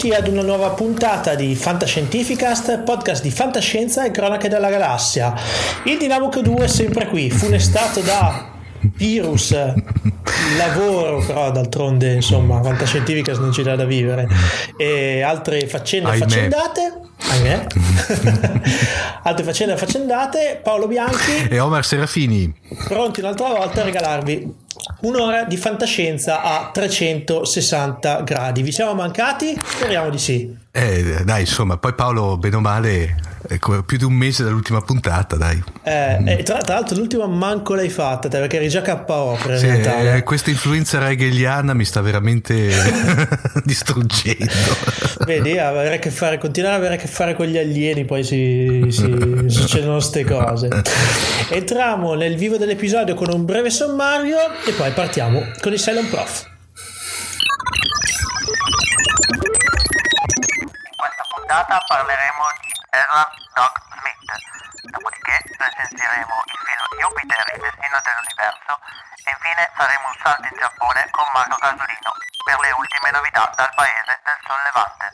Benvenuti ad una nuova puntata di Fantascientificast, podcast di fantascienza e cronache della galassia. Il Dinamoco 2 è sempre qui, funestato da virus, lavoro, però d'altronde insomma Fantascientificast non ci dà da vivere, e altre faccende Ahimè. faccendate. Ahimè. altre faccende faccendate. Paolo Bianchi, E Omar Serafini. pronti un'altra volta a regalarvi un'ora di fantascienza a 360 gradi. Vi siamo mancati? Speriamo di sì. Eh, dai, insomma, poi Paolo, bene o male, ecco, più di un mese dall'ultima puntata, dai. Eh, e tra, tra l'altro l'ultima manco l'hai fatta te perché eri già KO per Sì, eh, questa influenza hegeliana mi sta veramente distruggendo. Vedi, avere a che fare, continuare ad avere a che fare con gli alieni, poi si, si- succedono queste cose. Entriamo nel vivo dell'episodio con un breve sommario e poi partiamo con il Silent Prof. In questa puntata parleremo di Ezra Doc Smith, dopodiché recensiremo il film Jupiter, il destino dell'universo e infine faremo un salto in Giappone con Marco Casolino per le ultime novità dal paese del Sol Levante.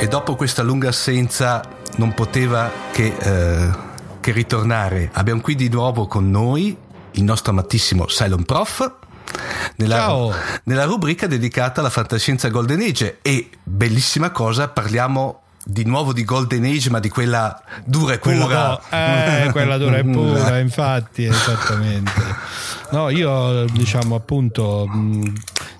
E dopo questa lunga assenza non poteva che, eh, che ritornare. Abbiamo qui di nuovo con noi il nostro amatissimo Cylon Prof. Nella, nella rubrica dedicata alla fantascienza Golden Age e bellissima cosa parliamo di nuovo di Golden Age ma di quella dura e pura no, eh, quella dura e pura, infatti, esattamente. No, io diciamo appunto,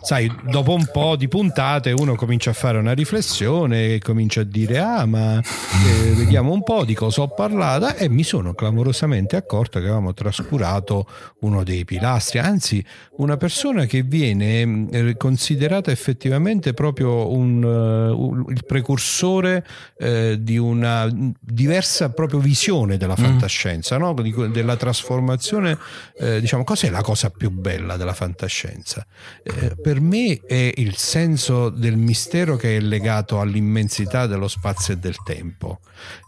sai, dopo un po' di puntate uno comincia a fare una riflessione e comincia a dire ah ma eh, vediamo un po' di cosa ho parlato e mi sono clamorosamente accorto che avevamo trascurato uno dei pilastri, anzi una persona che viene mh, considerata effettivamente proprio un, eh, un- il precursore eh, di una diversa proprio visione della fantascienza, no? Di della trasformazione, eh, diciamo, cos'è la cosa più bella della fantascienza? Eh, per me è il senso del mistero che è legato all'immensità dello spazio e del tempo.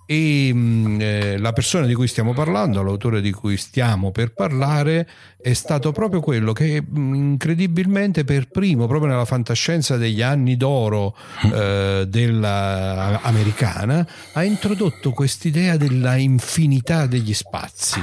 E mh, eh, la persona di cui stiamo parlando, l'autore di cui stiamo per parlare, è stato proprio quello che mh, incredibilmente per primo, proprio nella fantascienza degli anni d'oro eh, della americana, ha introdotto quest'idea della infinità degli spazi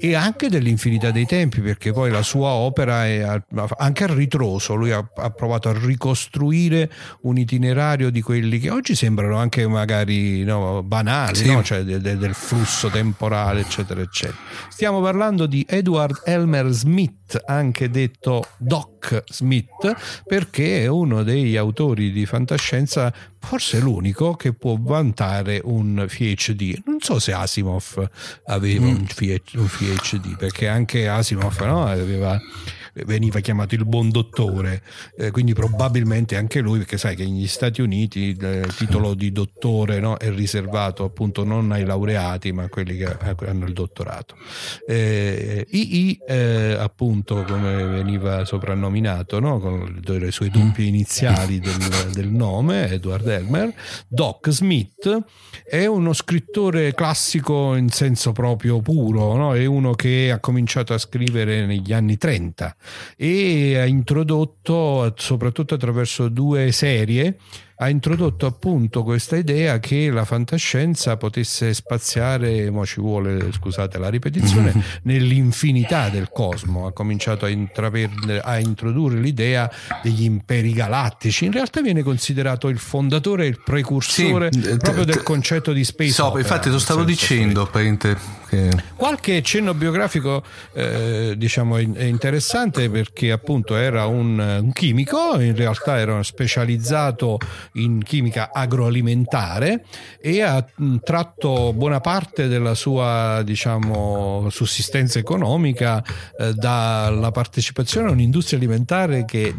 e anche dell'infinità dei tempi perché poi la sua opera è anche a ritroso lui ha, ha provato a ricostruire un itinerario di quelli che oggi sembrano anche magari no, banali Sì. no? Cioè de- de- del flusso temporale eccetera eccetera stiamo parlando di Edward Elmer Smith anche detto Doc Smith perché è uno degli autori di fantascienza forse l'unico che può vantare un PhD non so se Asimov aveva un, PhD, un PhD, perché anche Asimov no, aveva veniva chiamato il buon dottore eh, quindi probabilmente anche lui perché sai che negli Stati Uniti il titolo di dottore no, è riservato appunto non ai laureati ma a quelli che hanno il dottorato eh, II eh, appunto come veniva soprannominato no, con le sue doppie iniziali del, del nome Edward Elmer Doc Smith è uno scrittore classico in senso proprio puro, no? è uno che ha cominciato a scrivere negli anni 30 e ha introdotto, soprattutto attraverso due serie, ha introdotto appunto questa idea che la fantascienza potesse spaziare, mo ci vuole, scusate la ripetizione, nell'infinità del cosmo. Ha cominciato a, a introdurre l'idea degli imperi galattici. In realtà viene considerato il fondatore e il precursore Sì, eh, proprio del concetto di space So, opera, infatti lo stavo dicendo praticamente, che- Qualche cenno biografico eh, diciamo è è interessante perché appunto era un, un chimico, in realtà era specializzato in chimica agroalimentare e ha tratto buona parte della sua diciamo sussistenza economica eh, dalla partecipazione a un'industria alimentare che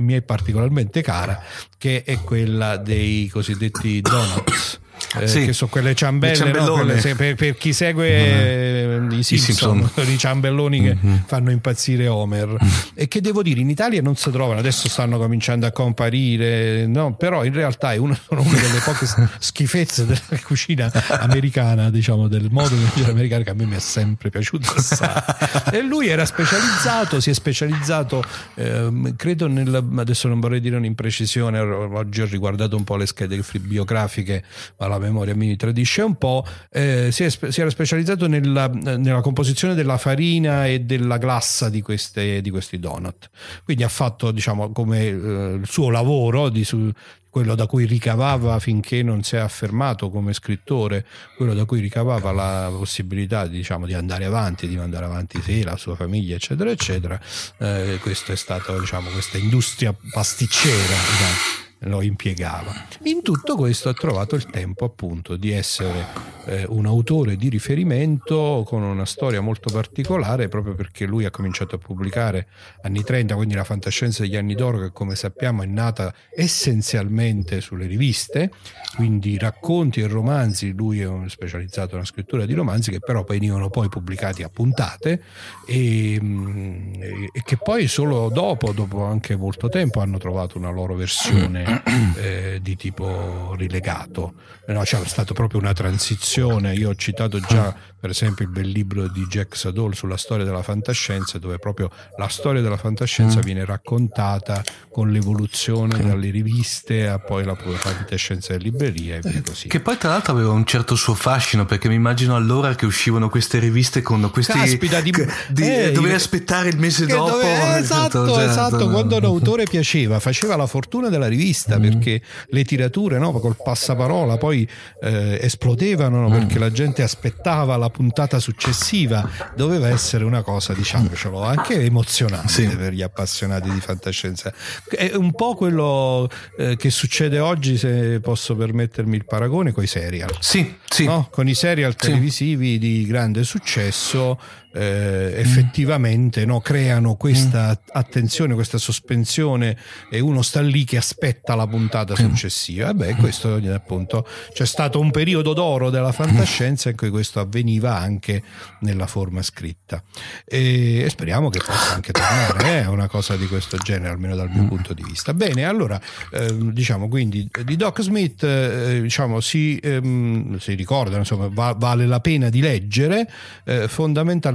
mi è particolarmente cara, che è quella dei cosiddetti donuts. Eh, Sì. che sono quelle ciambelle, Le no? Quelle se- per, per chi segue eh, i Simpson, Simpson. i ciambelloni che Mhm. fanno impazzire Homer e che devo dire in Italia non si trovano, adesso stanno cominciando a comparire, no? però in realtà è una, sono una delle poche schifezze della cucina americana, diciamo del modo di cucina americana che a me mi è sempre piaciuto e lui era specializzato, si è specializzato, ehm, credo nel, adesso non vorrei dire un'imprecisione, oggi ho riguardato un po' le schede biografiche, ma la memoria mi tradisce un po', eh, si, è si era specializzato nella, nella composizione della farina e della glassa di, queste, di questi donut. Quindi ha fatto, diciamo, come eh, il suo lavoro di su- quello da cui ricavava finché non si è affermato come scrittore, quello da cui ricavava la possibilità diciamo, di andare avanti, di mandare avanti sé, la sua famiglia, eccetera, eccetera. Eh, questo è stato, diciamo, questa industria pasticcera. diciamo, lo impiegava. In tutto questo ha trovato il tempo appunto di essere eh, un autore di riferimento con una storia molto particolare proprio perché lui ha cominciato a pubblicare anni 30, quindi la fantascienza degli anni d'oro che come sappiamo è nata essenzialmente sulle riviste, quindi racconti e romanzi, lui è un specializzato nella scrittura di romanzi che però venivano poi pubblicati a puntate e, mm, e- e che poi solo dopo, dopo anche molto tempo, hanno trovato una loro versione eh, di tipo rilegato. No, c'è stata proprio una transizione. Io ho citato già, per esempio, il bel libro di Jack Sadol sulla storia della fantascienza, dove proprio la storia della fantascienza viene raccontata con l'evoluzione dalle riviste a poi la fantascienza in libreria e via così. Che poi tra l'altro aveva un certo suo fascino perché mi immagino allora che uscivano queste riviste con questi... Caspita, di- di- eh, dovevi io- aspettare il mese dopo. dove- esatto, Certo, esatto. certo. Quando un autore piaceva, faceva la fortuna della rivista perché le tirature no, col passaparola poi eh, esplodevano no, perché la gente aspettava la puntata successiva. Doveva essere una cosa, diciamocelo, anche emozionante Sì. per gli appassionati di fantascienza. È un po' quello eh, che succede oggi, se posso permettermi il paragone, con i serial Sì, sì. no? con i serial televisivi di grande successo eh, effettivamente no, creano questa attenzione, questa sospensione e uno sta lì che aspetta la puntata successiva. E beh, questo appunto c'è stato un periodo d'oro della fantascienza in cui questo avveniva anche nella forma scritta. E, e speriamo che possa anche tornare eh, una cosa di questo genere, almeno dal mio punto di vista. Bene, allora ehm, diciamo quindi di Doc Smith eh, diciamo, si, ehm, si ricordano, insomma, va- vale la pena di leggere eh,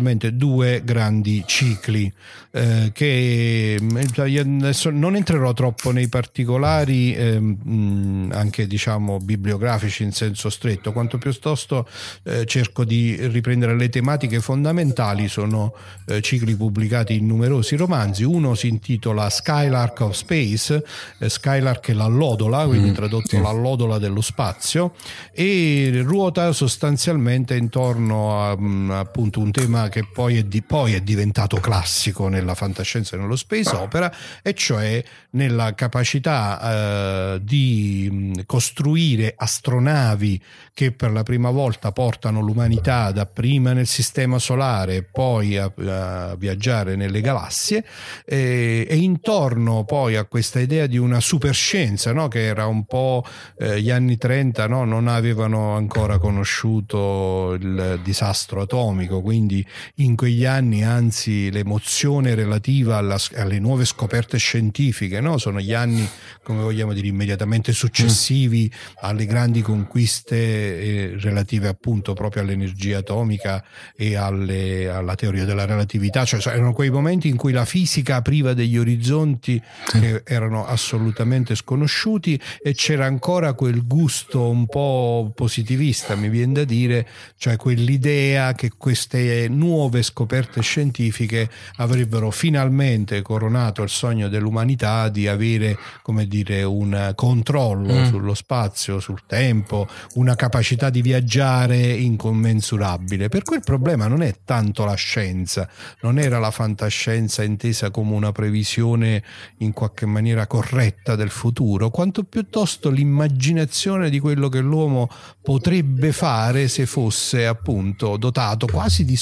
fondamentalmente due grandi cicli eh, che eh, io adesso non entrerò troppo nei particolari mh, anche diciamo bibliografici in senso stretto. Quanto piuttosto eh, cerco di riprendere le tematiche fondamentali. Sono eh, cicli pubblicati in numerosi romanzi. Uno si intitola Skylark of Space eh, Skylark è l'allodola quindi tradotto l'allodola dello spazio e ruota sostanzialmente intorno a mh, appunto un tema che poi è, di- poi è diventato classico nella fantascienza e nello space opera e cioè nella capacità eh, di costruire astronavi che per la prima volta portano l'umanità dapprima nel sistema solare e poi a, a viaggiare nelle galassie e, e intorno poi a questa idea di una superscienza no? che era un po' eh, gli anni 30 no? non avevano ancora conosciuto il disastro atomico quindi in quegli anni anzi l'emozione relativa alla- alle nuove scoperte scientifiche no? sono gli anni come vogliamo dire immediatamente successivi alle grandi conquiste eh, relative appunto proprio all'energia atomica e alle- alla teoria della relatività cioè erano quei momenti in cui la fisica apriva degli orizzonti che erano assolutamente sconosciuti e c'era ancora quel gusto un po' positivista mi viene da dire cioè quell'idea che queste nuove scoperte scientifiche avrebbero finalmente coronato il sogno dell'umanità di avere come dire un controllo sullo spazio sul tempo una capacità di viaggiare incommensurabile. Per cui il problema non è tanto la scienza non era la fantascienza intesa come una previsione in qualche maniera corretta del futuro, quanto piuttosto l'immaginazione di quello che l'uomo potrebbe fare se fosse appunto dotato quasi di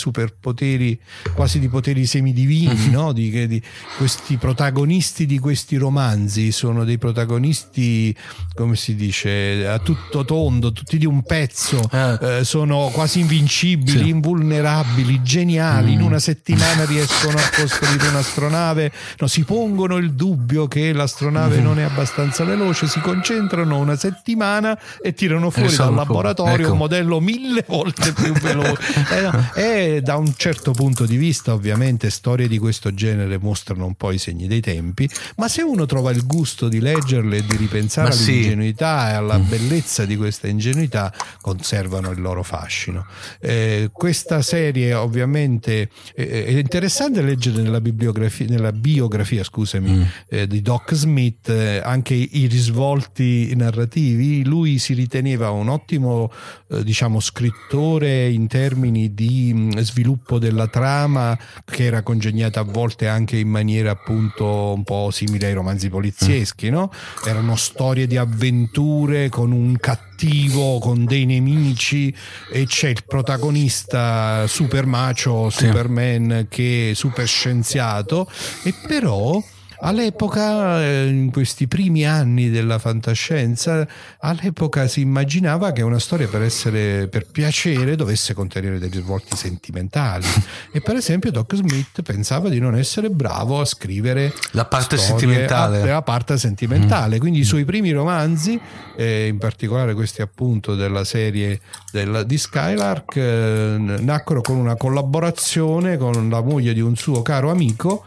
poteri, quasi di poteri semidivini, no? di, di questi protagonisti di questi romanzi sono dei protagonisti, come si dice, a tutto tondo, tutti di un pezzo, Ah. eh, sono quasi invincibili, Sì. invulnerabili, geniali, in Mm. una settimana riescono a costruire un'astronave, no, si pongono il dubbio che l'astronave Mm. non è abbastanza veloce, si concentrano una settimana e tirano fuori dal laboratorio Ecco. un modello mille volte più veloce. Eh, no, e da un certo punto di vista, ovviamente, storie di questo genere mostrano un po' i segni dei tempi, ma se uno trova il gusto di leggerle e di ripensare Ma sì. all'ingenuità e alla bellezza di questa ingenuità, conservano il loro fascino. Eh, questa serie, ovviamente, eh, è interessante leggere nella bibliografia, nella biografia, scusami, eh, di Doc Smith eh, anche i risvolti narrativi. Lui si riteneva un ottimo, eh, diciamo, scrittore in termini di mh, sviluppo della trama, che era congegnata a volte anche in maniera appunto un po' simile ai romanzi polizieschi, no? Erano storie di avventure con un cattivo, con dei nemici e c'è il protagonista super macio, Sì. Superman che è super scienziato e però all'epoca, eh, in questi primi anni della fantascienza, all'epoca si immaginava che una storia per essere per piacere dovesse contenere dei risvolti sentimentali. E per esempio Doc Smith pensava di non essere bravo a scrivere La parte storie sentimentale. la parte sentimentale. Quindi i suoi primi romanzi, eh, in particolare questi appunto della serie del- di Skylark, eh, nacquero con una collaborazione con la moglie di un suo caro amico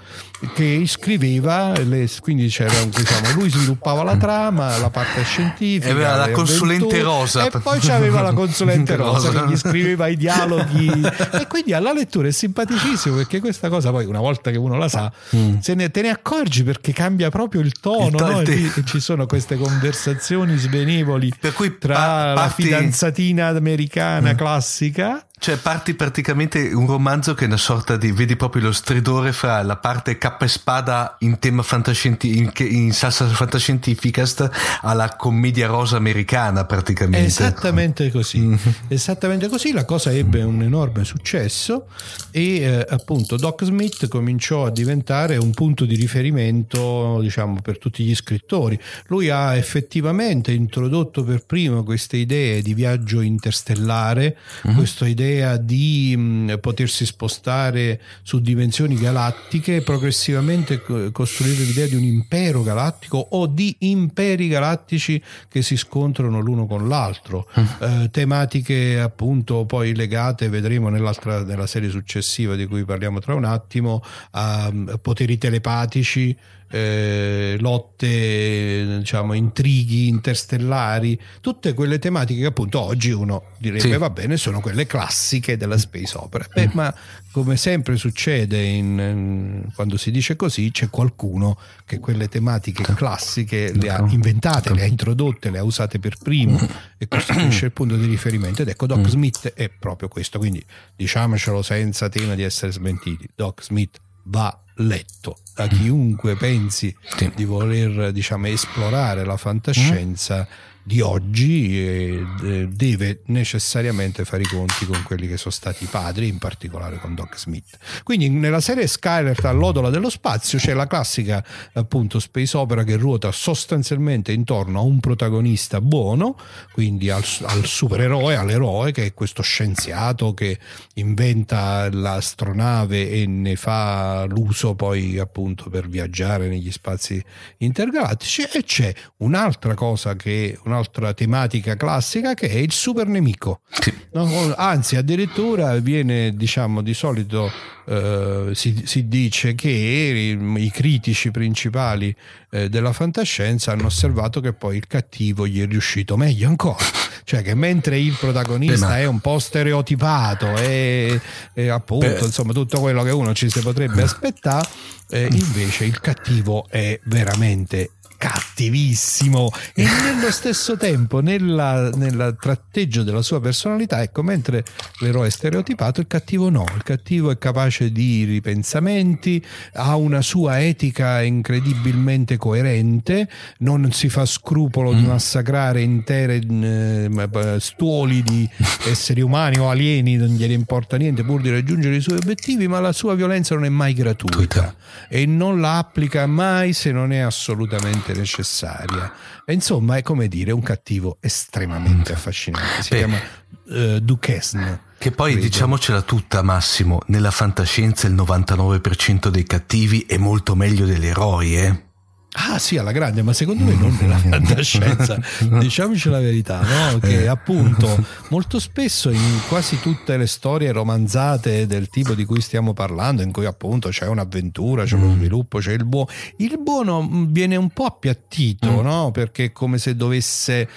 che scriveva, le- quindi c'era un, diciamo, lui sviluppava la trama, la parte scientifica, E aveva la le consulente avventure, rosa. e poi c'aveva la consulente rosa che gli scriveva i dialoghi e quindi alla lettura è simpaticissimo perché questa cosa poi una volta che uno la sa se ne, te ne accorgi perché cambia proprio il tono Mm. Il tono, no? E te- ci sono queste conversazioni svenevoli Per cui tra pa- la parti- fidanzatina americana classica Cioè, parti praticamente un romanzo che è una sorta di. vedi proprio lo stridore fra la parte cappa e spada in tema fantascientifico, in, in salsa fantascientificast alla commedia rosa americana, praticamente. Esattamente così, Mm. esattamente così. La cosa ebbe un enorme successo e eh, appunto Doc Smith cominciò a diventare un punto di riferimento, diciamo, per tutti gli scrittori. Lui ha effettivamente introdotto per primo queste idee di viaggio interstellare, Mm-hmm. questa idea di mh, potersi spostare su dimensioni galattiche e progressivamente co- costruire l'idea di un impero galattico o di imperi galattici che si scontrano l'uno con l'altro. Eh, tematiche appunto poi legate, vedremo nell'altra, nella serie successiva di cui parliamo tra un attimo, a mm, poteri telepatici. Eh, lotte, diciamo, intrighi interstellari, tutte quelle tematiche che appunto oggi uno direbbe Sì. va bene, sono quelle classiche della space opera. Beh, ma come sempre succede in- quando si dice così, c'è qualcuno che quelle tematiche classiche le ha inventate, le ha introdotte, le ha usate per primo e costituisce il punto di riferimento. Ed ecco, Doc Smith è proprio questo. Quindi diciamocelo senza tema di essere smentiti. Doc Smith va letto. Da chiunque pensi Sì. di voler diciamo esplorare la fantascienza di oggi eh, deve necessariamente fare i conti con quelli che sono stati i padri, in particolare con Doc Smith. Quindi nella serie Skyler all'odola dello spazio c'è la classica appunto space opera che ruota sostanzialmente intorno a un protagonista buono, quindi al, al supereroe, all'eroe che è questo scienziato che inventa l'astronave e ne fa l'uso poi appunto per viaggiare negli spazi intergalattici e c'è un'altra cosa che un'altra tematica classica che è il super nemico Sì. No, anzi addirittura viene diciamo di solito eh, si, si dice che i, i critici principali eh, della fantascienza hanno osservato che poi il cattivo gli è riuscito meglio ancora cioè che mentre il protagonista Beh, ma- è un po' stereotipato e, e appunto Beh. insomma tutto quello che uno ci si potrebbe aspettare eh, invece il cattivo è veramente cattivissimo. E nello stesso tempo nella, nella tratteggio della sua personalità ecco mentre l'eroe è stereotipato il cattivo no. Il cattivo è capace di ripensamenti ha una sua etica incredibilmente coerente non si fa scrupolo di mm. massacrare intere eh, stuoli di esseri umani o alieni non gliene importa niente pur di raggiungere i suoi obiettivi ma la sua violenza non è mai gratuita. e non la applica mai se non è assolutamente necessaria. E insomma, è come dire un cattivo estremamente affascinante. Si Beh, chiama uh, Duquesne. Che poi credo. diciamocela tutta, Massimo, nella fantascienza il 99% dei cattivi è molto meglio degli eroi, eh? Ah sì, alla grande, ma secondo me non nella fantascienza, diciamoci la verità, no? che eh. appunto molto spesso in quasi tutte le storie romanzate del tipo di cui stiamo parlando, in cui appunto c'è un'avventura, c'è uno mm. sviluppo, c'è il buono, il buono viene un po' appiattito, mm. no? perché è come se dovesse,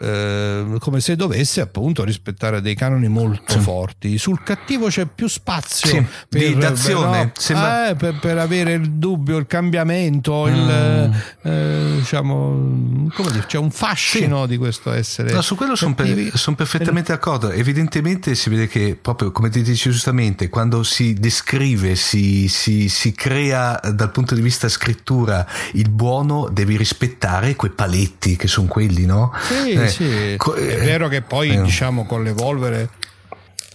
eh, come se dovesse appunto rispettare dei canoni molto sì. forti. Sul cattivo c'è più spazio sì, per, d'azione, no? sembra... eh, per, per, avere il dubbio, il cambiamento, mm. il eh, diciamo, come dire, c'è un fascino sì. di questo essere. No, su quello sono, per, sono perfettamente d'accordo. Evidentemente si vede che proprio come ti dici giustamente, quando si descrive, si, si, si crea dal punto di vista scrittura il buono, devi rispettare quei paletti che sono quelli, no? Sì, eh, sì. Co- è vero che poi eh. diciamo con l'evolvere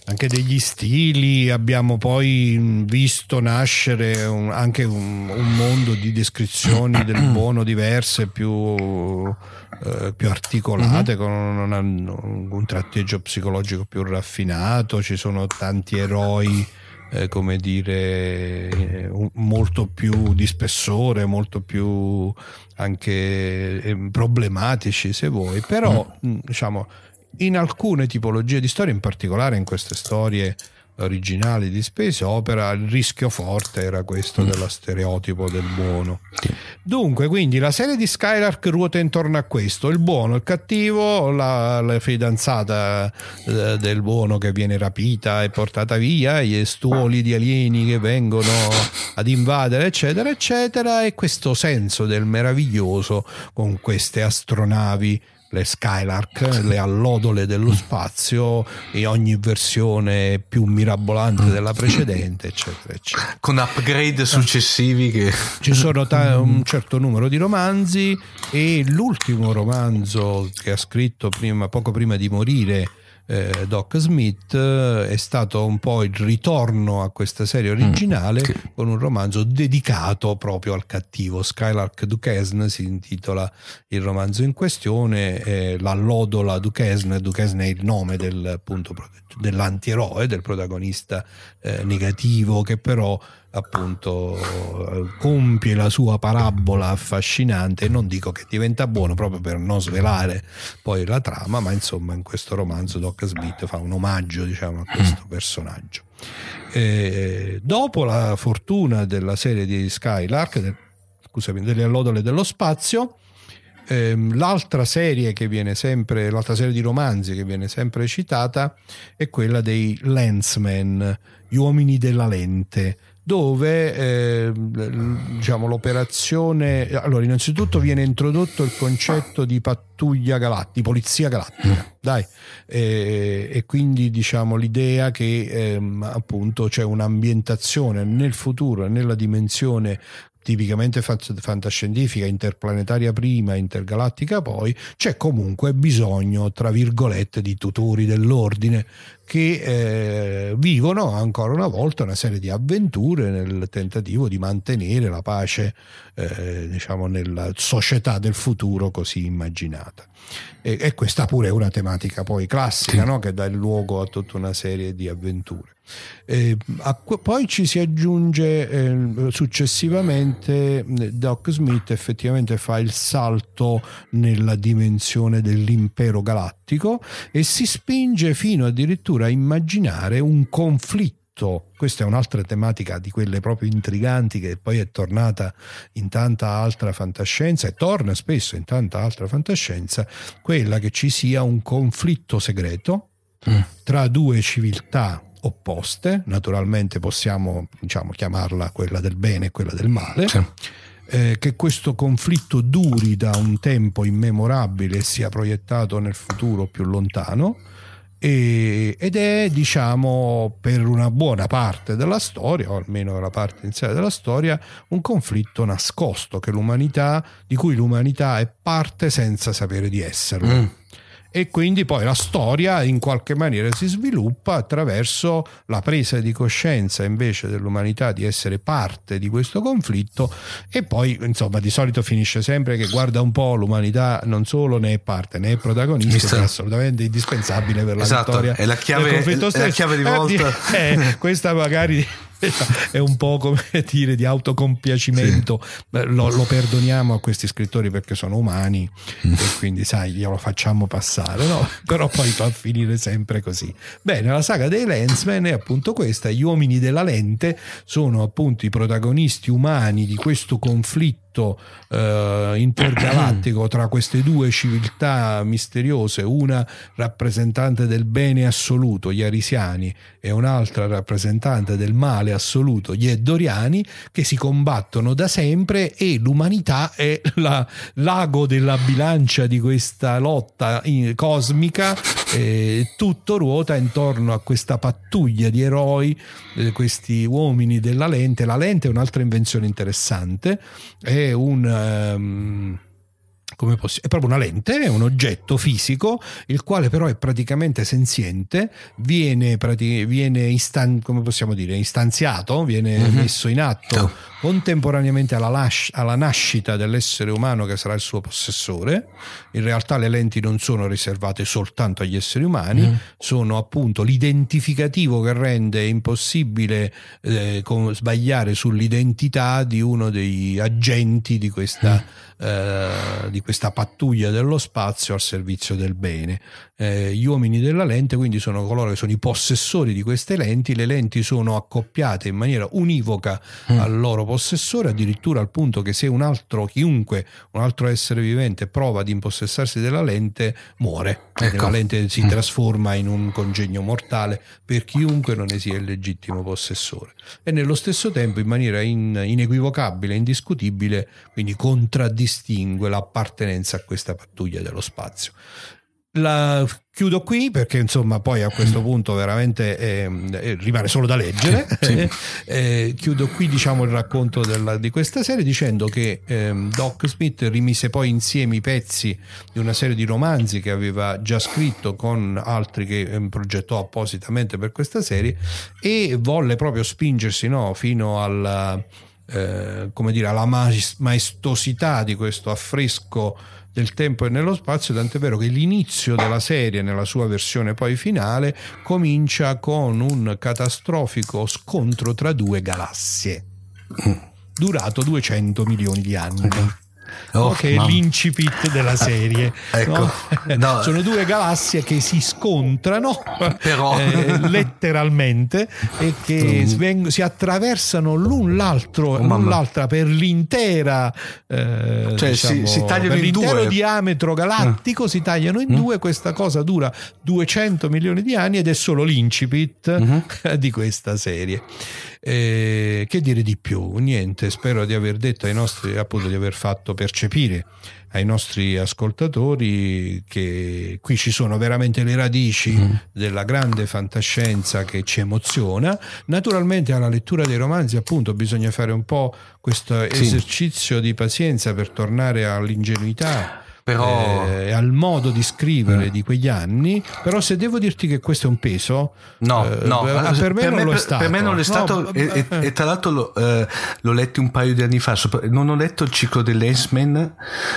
anche degli stili, abbiamo poi visto nascere un, anche un, un, mondo di descrizioni del buono diverse, più, eh, più articolate, uh-huh. con un, un, tratteggio psicologico più raffinato, ci sono tanti eroi. Eh, come dire, eh, molto più di spessore, molto più anche eh, problematici se vuoi, però mm. diciamo in alcune tipologie di storie, in particolare in queste storie originali di Space Opera, il rischio forte era questo mm. dello stereotipo del buono. Dunque, quindi la serie di Skylark ruota intorno a questo: il buono, il cattivo, la, la fidanzata eh, del buono che viene rapita e portata via, gli stuoli di alieni che vengono ad invadere, eccetera, eccetera, e questo senso del meraviglioso con queste astronavi le Skylark, le allodole dello spazio in ogni versione più mirabolante della precedente, eccetera, eccetera. Con upgrade successivi che... Ci sono ta- un certo numero di romanzi e l'ultimo romanzo che ha scritto prima, poco prima di morire eh, Doc Smith eh, è stato un po' il ritorno a questa serie mm, originale mm, con un romanzo dedicato proprio al cattivo. Skylark Duquesne si intitola il romanzo in questione eh, la lodola Duquesne Duquesne è il nome del, appunto, dell'antieroe del protagonista eh, negativo che però appunto compie la sua parabola affascinante non dico che diventa buono proprio per non svelare poi la trama ma insomma in questo romanzo Doc Smith fa un omaggio diciamo a questo mm. personaggio e dopo la fortuna della serie di Skylark del, scusami delle allodole dello spazio ehm, l'altra serie che viene sempre l'altra serie di romanzi che viene sempre citata è quella dei Lensmen gli uomini della lente dove eh, diciamo, l'operazione allora innanzitutto viene introdotto il concetto di pattuglia galattica di polizia galattica dai. E, e quindi diciamo l'idea che ehm, appunto c'è un'ambientazione nel futuro nella dimensione tipicamente fantascientifica, interplanetaria prima, intergalattica poi, c'è comunque bisogno, tra virgolette, di tutori dell'ordine che eh, vivono ancora una volta una serie di avventure nel tentativo di mantenere la pace eh, diciamo nella società del futuro così immaginata. E, e questa pure è una tematica poi classica no? che dà il luogo a tutta una serie di avventure eh, a, poi ci si aggiunge eh, successivamente Doc Smith effettivamente fa il salto nella dimensione dell'impero galattico e si spinge fino addirittura a immaginare un conflitto questa è un'altra tematica di quelle proprio intriganti che poi è tornata in tanta altra fantascienza e torna spesso in tanta altra fantascienza, quella che ci sia un conflitto segreto mm. tra due civiltà opposte, naturalmente possiamo diciamo, chiamarla quella del bene e quella del male. Sì. eh, che questo conflitto duri da un tempo immemorabile e sia proiettato nel futuro più lontano e, ed è diciamo per una buona parte della storia o almeno la parte iniziale della storia un conflitto nascosto di cui l'umanità è parte senza sapere di esserlo mm e quindi poi la storia in qualche maniera si sviluppa attraverso la presa di coscienza invece dell'umanità di essere parte di questo conflitto e poi insomma di solito finisce sempre che guarda un po' l'umanità non solo ne è parte ne è protagonista è assolutamente indispensabile per la esatto, vittoria è la chiave, è la chiave di volta. eh, questa magari è un po' come dire di autocompiacimento sì. lo, lo, perdoniamo a questi scrittori perché sono umani mm. e quindi sai glielo facciamo passare no? però poi va a finire sempre così bene la saga dei Lensman è appunto questa gli uomini della lente sono appunto i protagonisti umani di questo conflitto conflitto eh, intergalattico tra queste due civiltà misteriose, una rappresentante del bene assoluto, gli arisiani, e un'altra rappresentante del male assoluto, gli eddoriani, che si combattono da sempre e l'umanità è la, l'ago della bilancia di questa lotta cosmica, e tutto ruota intorno a questa pattuglia di eroi, eh, questi uomini della lente. La lente è un'altra invenzione interessante, è un... Um, come possi- è proprio una lente, è un oggetto fisico, il quale però è praticamente senziente, viene, prati- viene istan- come possiamo dire, istanziato, viene mm-hmm. messo in atto oh. contemporaneamente alla, las- alla, nascita dell'essere umano che sarà il suo possessore. In realtà le lenti non sono riservate soltanto agli esseri umani, mm. sono appunto l'identificativo che rende impossibile eh, sbagliare sull'identità di uno degli agenti di questa... Mm eh, di questa pattuglia dello spazio al servizio del bene. Eh, gli uomini della lente quindi sono coloro che sono i possessori di queste lenti, le lenti sono accoppiate in maniera univoca mm. al loro possessore, addirittura al punto che se un altro, chiunque, un altro essere vivente prova ad impossessarsi della lente, muore. Ecco. La lente si mm. trasforma in un congegno mortale per chiunque non ne sia il legittimo possessore. E nello stesso tempo, in maniera in, inequivocabile, indiscutibile, quindi contraddistingue l'appartenenza a questa pattuglia dello spazio. La chiudo qui perché insomma poi a questo punto veramente eh, eh, rimane solo da leggere. Sì. eh, chiudo qui diciamo il racconto della, di questa serie dicendo che ehm, Doc Smith rimise poi insieme i pezzi di una serie di romanzi che aveva già scritto con altri che eh, progettò appositamente per questa serie e volle proprio spingersi no, fino alla, eh, come dire, alla maestosità di questo affresco del tempo e nello spazio, tant'è vero che l'inizio della serie, nella sua versione poi finale, comincia con un catastrofico scontro tra due galassie, mm. durato 200 milioni di anni. Oh, che è l'incipit della serie. ecco. no? No. Sono due galassie che si scontrano Però... eh, letteralmente e che mm. sveng- si attraversano l'un l'altro, oh, l'un l'altra per l'intera eh, cioè diciamo, si, si tagliano per l'intero due. diametro galattico mm. si tagliano in mm. due questa cosa dura 200 milioni di anni ed è solo l'incipit mm-hmm. di questa serie eh, che dire di più? Niente, spero di aver detto ai nostri, appunto di aver fatto percepire ai nostri ascoltatori che qui ci sono veramente le radici mm. della grande fantascienza che ci emoziona. Naturalmente alla lettura dei romanzi appunto bisogna fare un po' questo sì. esercizio di pazienza per tornare all'ingenuità però... eh, al modo di scrivere mm. di quegli anni, però se devo dirti che questo è un peso, no, eh, no, per, per, me, per non me, lo è stato. Per me non lo è stato no, e, e, e, tra l'altro lo, eh, l'ho letto un paio di anni fa, non ho letto il ciclo dell'Aceman,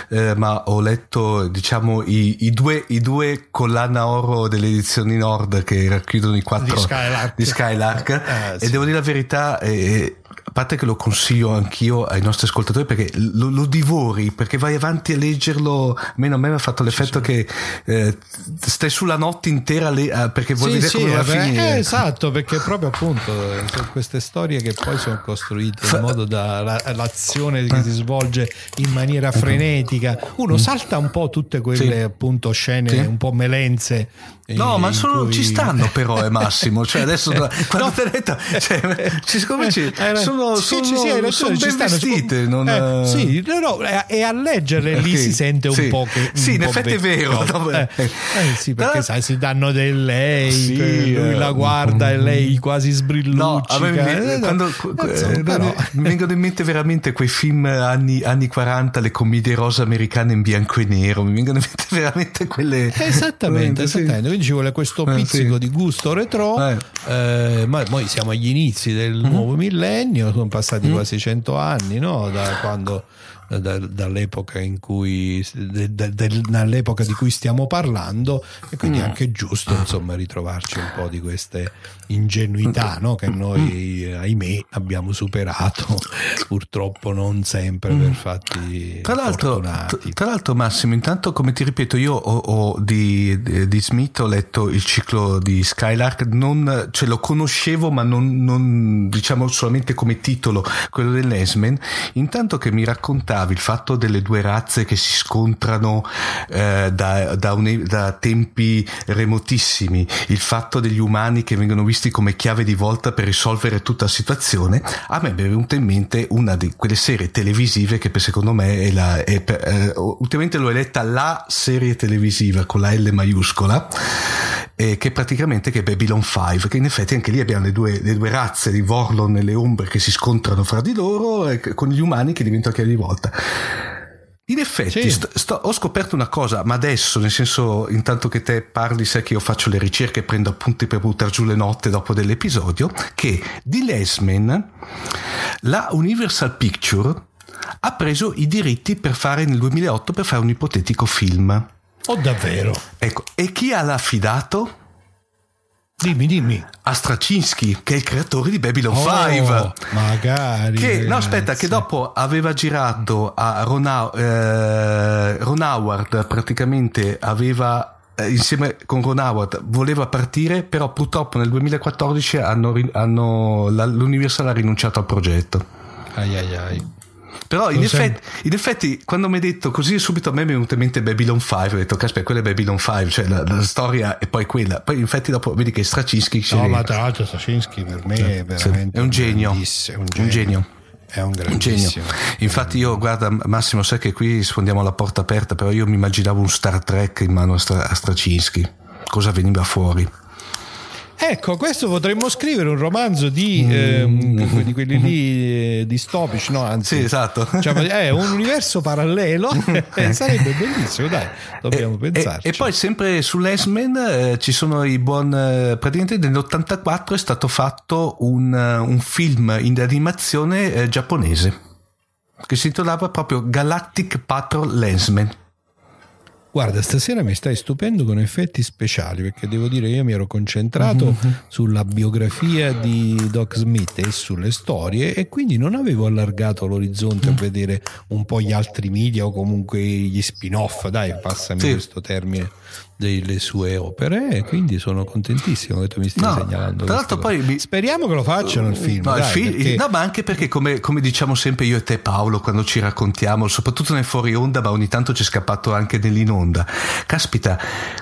eh, ma ho letto diciamo i, i, due, i due collana oro delle edizioni Nord che racchiudono i quattro di Skylark, di Skylark. Eh, e devo dire la verità, eh, a parte che lo consiglio anch'io ai nostri ascoltatori perché lo, lo divori, perché vai avanti a leggerlo, almeno a me mi ha fatto l'effetto sì, sì. che eh, stai sulla notte intera le, eh, perché vuoi sì, vedere come va a finire. Eh, esatto, perché proprio appunto queste storie che poi sono costruite in modo da la, l'azione che si svolge in maniera frenetica, uno mm. salta un po' tutte quelle appunto scene un po' melenze No, ma sono, cui... ci stanno però, è Massimo. Cioè, adesso quando no. te detto, cioè, siccome ci, sono sono, Sì, sono, sì, sì, ragione, sono ci ben stanno, vestite. non, eh, eh, sì, no, no, e- a leggerle lì Ok, si sente un sì. po' che Sì, in effetti è vero. vecchiotto. Eh, eh, sì, perché sai, si danno del lei, Sì, lui eh, la guarda e lei quasi No, sbrilluccia. a me mi, Eh, no, quando- eh, eh, insomma, no, mi vengono in mente veramente quei film anni, anni 40, le commedie rosa americane in bianco e nero. Mi vengono in mente veramente quelle. Esattamente, esattamente. Quindi ci vuole questo Eh, pizzico sì. di gusto retro, Eh. eh, ma noi siamo agli inizi del Mm-hmm. nuovo millennio, sono passati quasi cento anni no? da quando, da- dall'epoca in cui, de- de- dall'epoca di cui stiamo parlando e quindi è Mm. anche giusto insomma ritrovarci un po' di queste ingenuità no? che noi Mm. ahimè abbiamo superato purtroppo non sempre per fatti Mm. Tra l'altro, fortunati. tra l'altro, Massimo, intanto come ti ripeto, io ho, ho di, di Smith ho letto il ciclo di Skylark, non, cioè lo conoscevo ma non, non, diciamo solamente come titolo, quello dell'Esmen, intanto che mi raccontavi il fatto delle due razze che si scontrano eh, da, da, un- da tempi remotissimi, il fatto degli umani che vengono visti come chiave di volta per risolvere tutta la situazione, a me è venuta in mente una di quelle serie televisive che secondo me è la, è per- eh, ultimamente l'ho eletta la serie televisiva con la L maiuscola, eh, che praticamente che è Babylon 5, che in effetti anche lì abbiamo le due, le due razze di Vorlon e le ombre che si scontrano fra di loro e con gli umani che diventano chiave di volta. In effetti Sì. sto- sto- ho scoperto una cosa, ma adesso, nel senso, intanto che te parli, sai che io faccio le ricerche e prendo appunti per buttare giù le notte dopo dell'episodio, che di Lesman la Universal Picture ha preso i diritti per fare nel 2008 per fare un ipotetico film. Oh davvero? Ecco, e chi ha affidato? Dimmi, dimmi. A Straczynski, che è il creatore di Babylon Oh, 5. magari. Che, no, aspetta, che dopo aveva girato a Ron, eh, Ron Howard, praticamente aveva eh, insieme con Ron Howard voleva partire, però purtroppo nel 2014 hanno, hanno- la- l'Universal ha rinunciato al progetto. Ai ai ai. Però in effetti, in effetti, quando mi hai detto così, subito a me mi è venuto in mente Babylon 5. Ho detto, caspita, quella è Babylon 5, cioè la, la storia è poi quella. Poi, infatti, dopo vedi che Straczynski No, ma tra l'altro Straczynski per me è veramente è un genio. grandissimo, È un Un genio. genio. È un Un genio. Infatti, io guarda, Massimo, sai che qui sfondiamo la porta aperta, però io mi immaginavo un Star Trek in mano a, Stra- a Straczynski. Cosa veniva fuori? Ecco, questo potremmo scrivere un romanzo di, ehm, di quelli lì eh, distopici, no? Anzi, Mm. Sì, esatto. diciamo, è un universo parallelo. Eh, Sarebbe bellissimo, dai, dobbiamo E, pensarci. e poi sempre sull'Esmen eh, ci sono i buon eh, praticamente nell'84 è stato fatto un, eh, un film in animazione eh, giapponese che si intitolava proprio Galactic Patrol Lensman Guarda, stasera mi stai stupendo con effetti speciali perché devo dire io mi ero concentrato sulla biografia di Doc Smith e sulle storie e quindi non avevo allargato l'orizzonte a vedere un po' gli altri media o comunque gli spin-off, dai, passami Sì. questo termine delle sue opere e quindi sono contentissimo che tu mi stia No, segnalando. tra l'altro poi mi- speriamo che lo facciano il film, No, il dai, film- perché- no, ma anche perché, come, come diciamo sempre io e te, Paolo, quando ci raccontiamo, soprattutto nel fuori onda, ma ogni tanto ci è scappato anche nell'in onda. Caspita,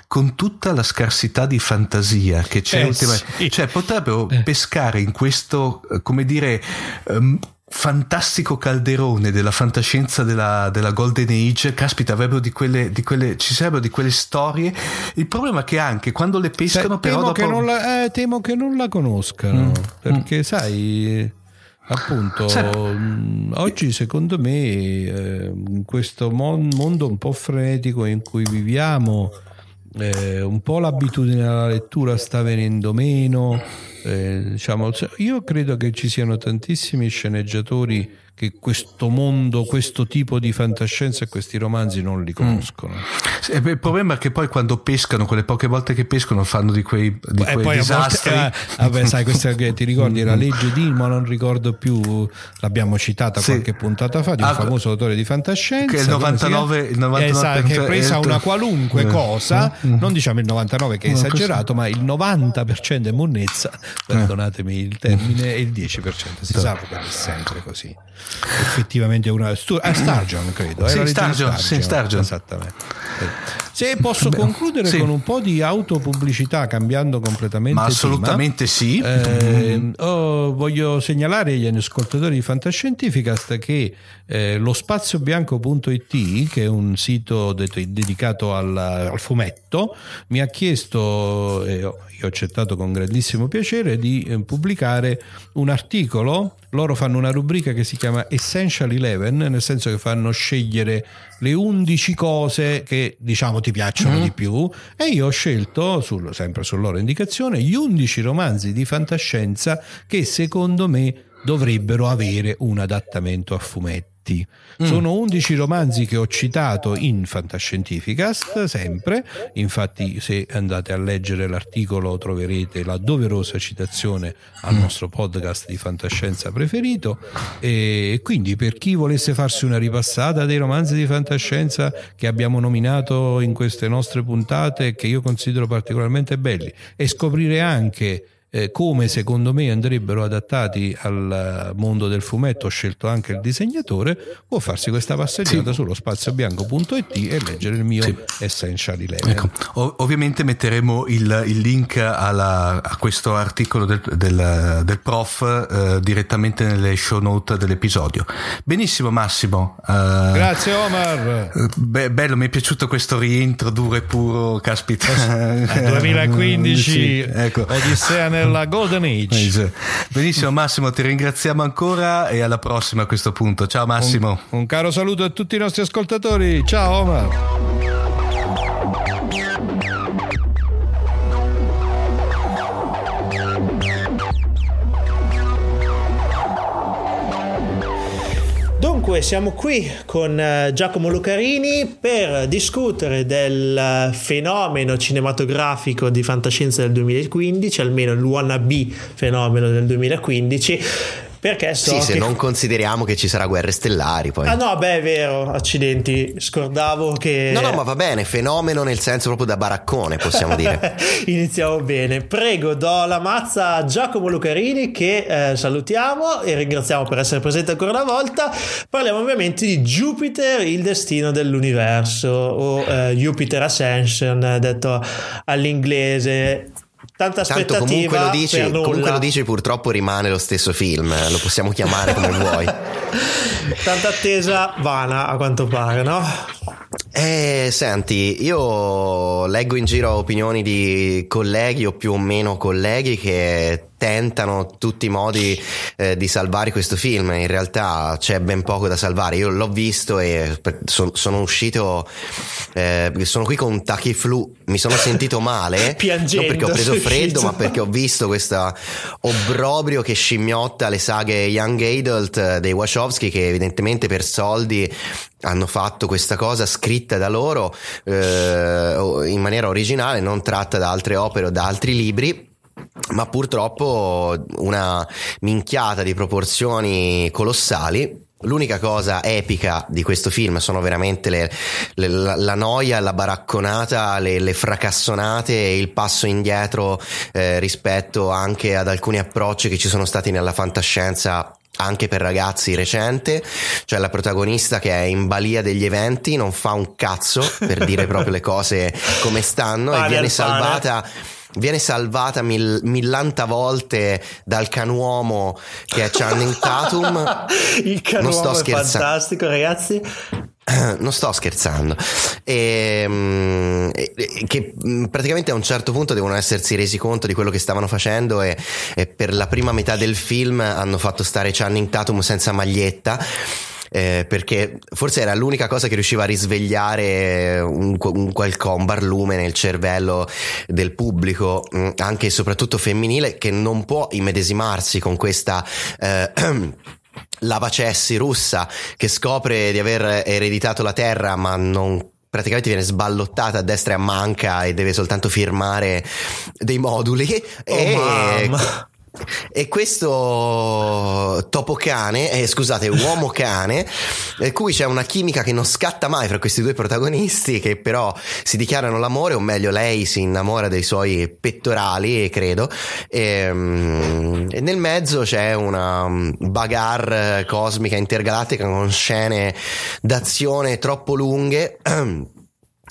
con tutta la scarsità di fantasia che c'è Eh, ultimamente, sì. cioè potrebbero Eh. pescare in questo, eh, come dire, ehm, fantastico calderone della fantascienza della, della Golden Age, caspita, avrebbero di quelle, di quelle, ci sarebbero di quelle storie. Il problema è che anche quando le pescano, Sai, però temo, dopo... che non la, eh, temo che non la conoscano Mm. perché sai appunto Sai- mh, oggi secondo me eh, in questo mon- mondo un po' frenetico in cui viviamo eh, un po' l'abitudine alla lettura sta venendo meno eh, diciamo, cioè, io credo che ci siano tantissimi sceneggiatori che questo mondo, questo tipo di fantascienza e questi romanzi non Mm. li conoscono. Sì, e beh, Il problema è che poi quando pescano, quelle poche volte che pescano, fanno di quei, di e quei poi disastri. volte, eh, vabbè, sai, questa che ti ricordi la legge di, ma non ricordo più, l'abbiamo citata Sì. qualche puntata fa, di un Ah, famoso autore di fantascienza. che il come si chiama? 99 il 99% Esatto, che è presa una qualunque Eh. cosa, non diciamo il 99 che è esagerato, ma il 90% è monnezza, perdonatemi il termine, e il 10% si sa che è sempre così. Effettivamente una Stu- ah, Stargion credo, Sì, Stargion, sì, Stargion. Esattamente. Eh. Se posso Beh, concludere sì. con un po' di autopubblicità, cambiando completamente Ma tema. assolutamente sì. Eh, oh, voglio segnalare agli ascoltatori di Fantascientificast che eh, lo spaziobianco.it, che è un sito de- dedicato al, al fumetto, mi ha chiesto, e ho- io ho accettato con grandissimo piacere, di eh, pubblicare un articolo. Loro fanno una rubrica che si chiama Essential Eleven, nel senso che fanno scegliere le 11 cose che diciamo ti piacciono di più. E io ho scelto, sul- sempre su loro indicazione, gli 11 romanzi di fantascienza che secondo me dovrebbero avere un adattamento a fumetti. Sono 11 romanzi che ho citato in Fantascientificast sempre, infatti se andate a leggere l'articolo troverete la doverosa citazione al nostro podcast di fantascienza preferito. E quindi per chi volesse farsi una ripassata dei romanzi di fantascienza che abbiamo nominato in queste nostre puntate che io considero particolarmente belli e scoprire anche eh, come secondo me andrebbero adattati al mondo del fumetto, ho scelto anche il disegnatore, può farsi questa passeggiata sullo spaziobianco.it e leggere il mio Essential Eleven. Ecco, ov- ovviamente metteremo il, il link alla- a questo articolo del, del- del prof eh, direttamente nelle show note dell'episodio. Benissimo Massimo. eh, Grazie Omar. eh, be- bello, mi è piaciuto questo rientro duro e puro, caspita. 2015 Sì, ecco. Odissea nella Golden Age. Benissimo Massimo, ti ringraziamo ancora e alla prossima a questo punto. Ciao Massimo. Un caro saluto a tutti i nostri ascoltatori. Ciao Omar. Dunque, siamo qui con eh, Giacomo Lucarini per discutere del eh, fenomeno cinematografico di fantascienza del 2015, almeno il wannabe fenomeno del 2015, perché so Sì, se che... non consideriamo che ci sarà guerre stellari poi. Ah no, beh, è vero, accidenti, scordavo che... No, no, ma va bene, fenomeno nel senso proprio da baraccone, possiamo dire. Iniziamo bene. Prego, do la mazza a Giacomo Lucarini che eh, salutiamo e ringraziamo per essere presente ancora una volta. Parliamo ovviamente di Jupiter, il destino dell'universo o eh, Jupiter Ascension, detto all'inglese. Tanta Tanto aspettativa comunque lo, dici, comunque lo dici, purtroppo rimane lo stesso film, lo possiamo chiamare come vuoi. Tanta attesa vana a quanto pare, no? Eh, senti, io leggo in giro opinioni di colleghi o più o meno colleghi che tentano tutti i modi eh, di salvare questo film. In realtà c'è ben poco da salvare. Io l'ho visto e per- son- sono uscito, eh, sono qui con un tachiflu. Mi sono sentito male, Piangendo, non perché ho preso freddo, ma perché ho visto questo obbrobrio che scimmiotta le saghe Young Adult eh, dei Wachowski che evidentemente per soldi hanno fatto questa cosa scritta da loro eh, in maniera originale, non tratta da altre opere o da altri libri. Ma purtroppo una minchiata di proporzioni colossali. L'unica cosa epica di questo film sono veramente le- le- la, la noia, la baracconata, le, le fracassonate e il passo indietro eh, rispetto anche ad alcuni approcci che ci sono stati nella fantascienza anche per ragazzi recente, cioè la protagonista che è in balia degli eventi, non fa un cazzo per dire proprio le cose come stanno Pane e viene salvata viene salvata mil- millanta volte dal canuomo che è Channing Tatum Il Non sto canuomo è scherzando. fantastico, ragazzi. non sto scherzando. Ehm, e- che mh, praticamente a un certo punto devono essersi resi conto di quello che stavano facendo e, e per la prima metà del film hanno fatto stare Channing Tatum senza maglietta eh, perché forse era l'unica cosa che riusciva a risvegliare un, un qualcosa, un barlume nel cervello del pubblico, mh, anche e soprattutto femminile, che non può immedesimarsi con questa eh, lavacessi russa che scopre di aver ereditato la terra ma non praticamente viene sballottata a destra e a manca e deve soltanto firmare dei moduli e mamma. E questo topo cane, eh, scusate, uomo cane, eh, cui c'è una chimica che non scatta mai fra questi due protagonisti, che però si dichiarano l'amore, o meglio, lei si innamora dei suoi pettorali, credo. E, mm, e nel mezzo c'è una mm, bagarre cosmica intergalattica con scene d'azione troppo lunghe.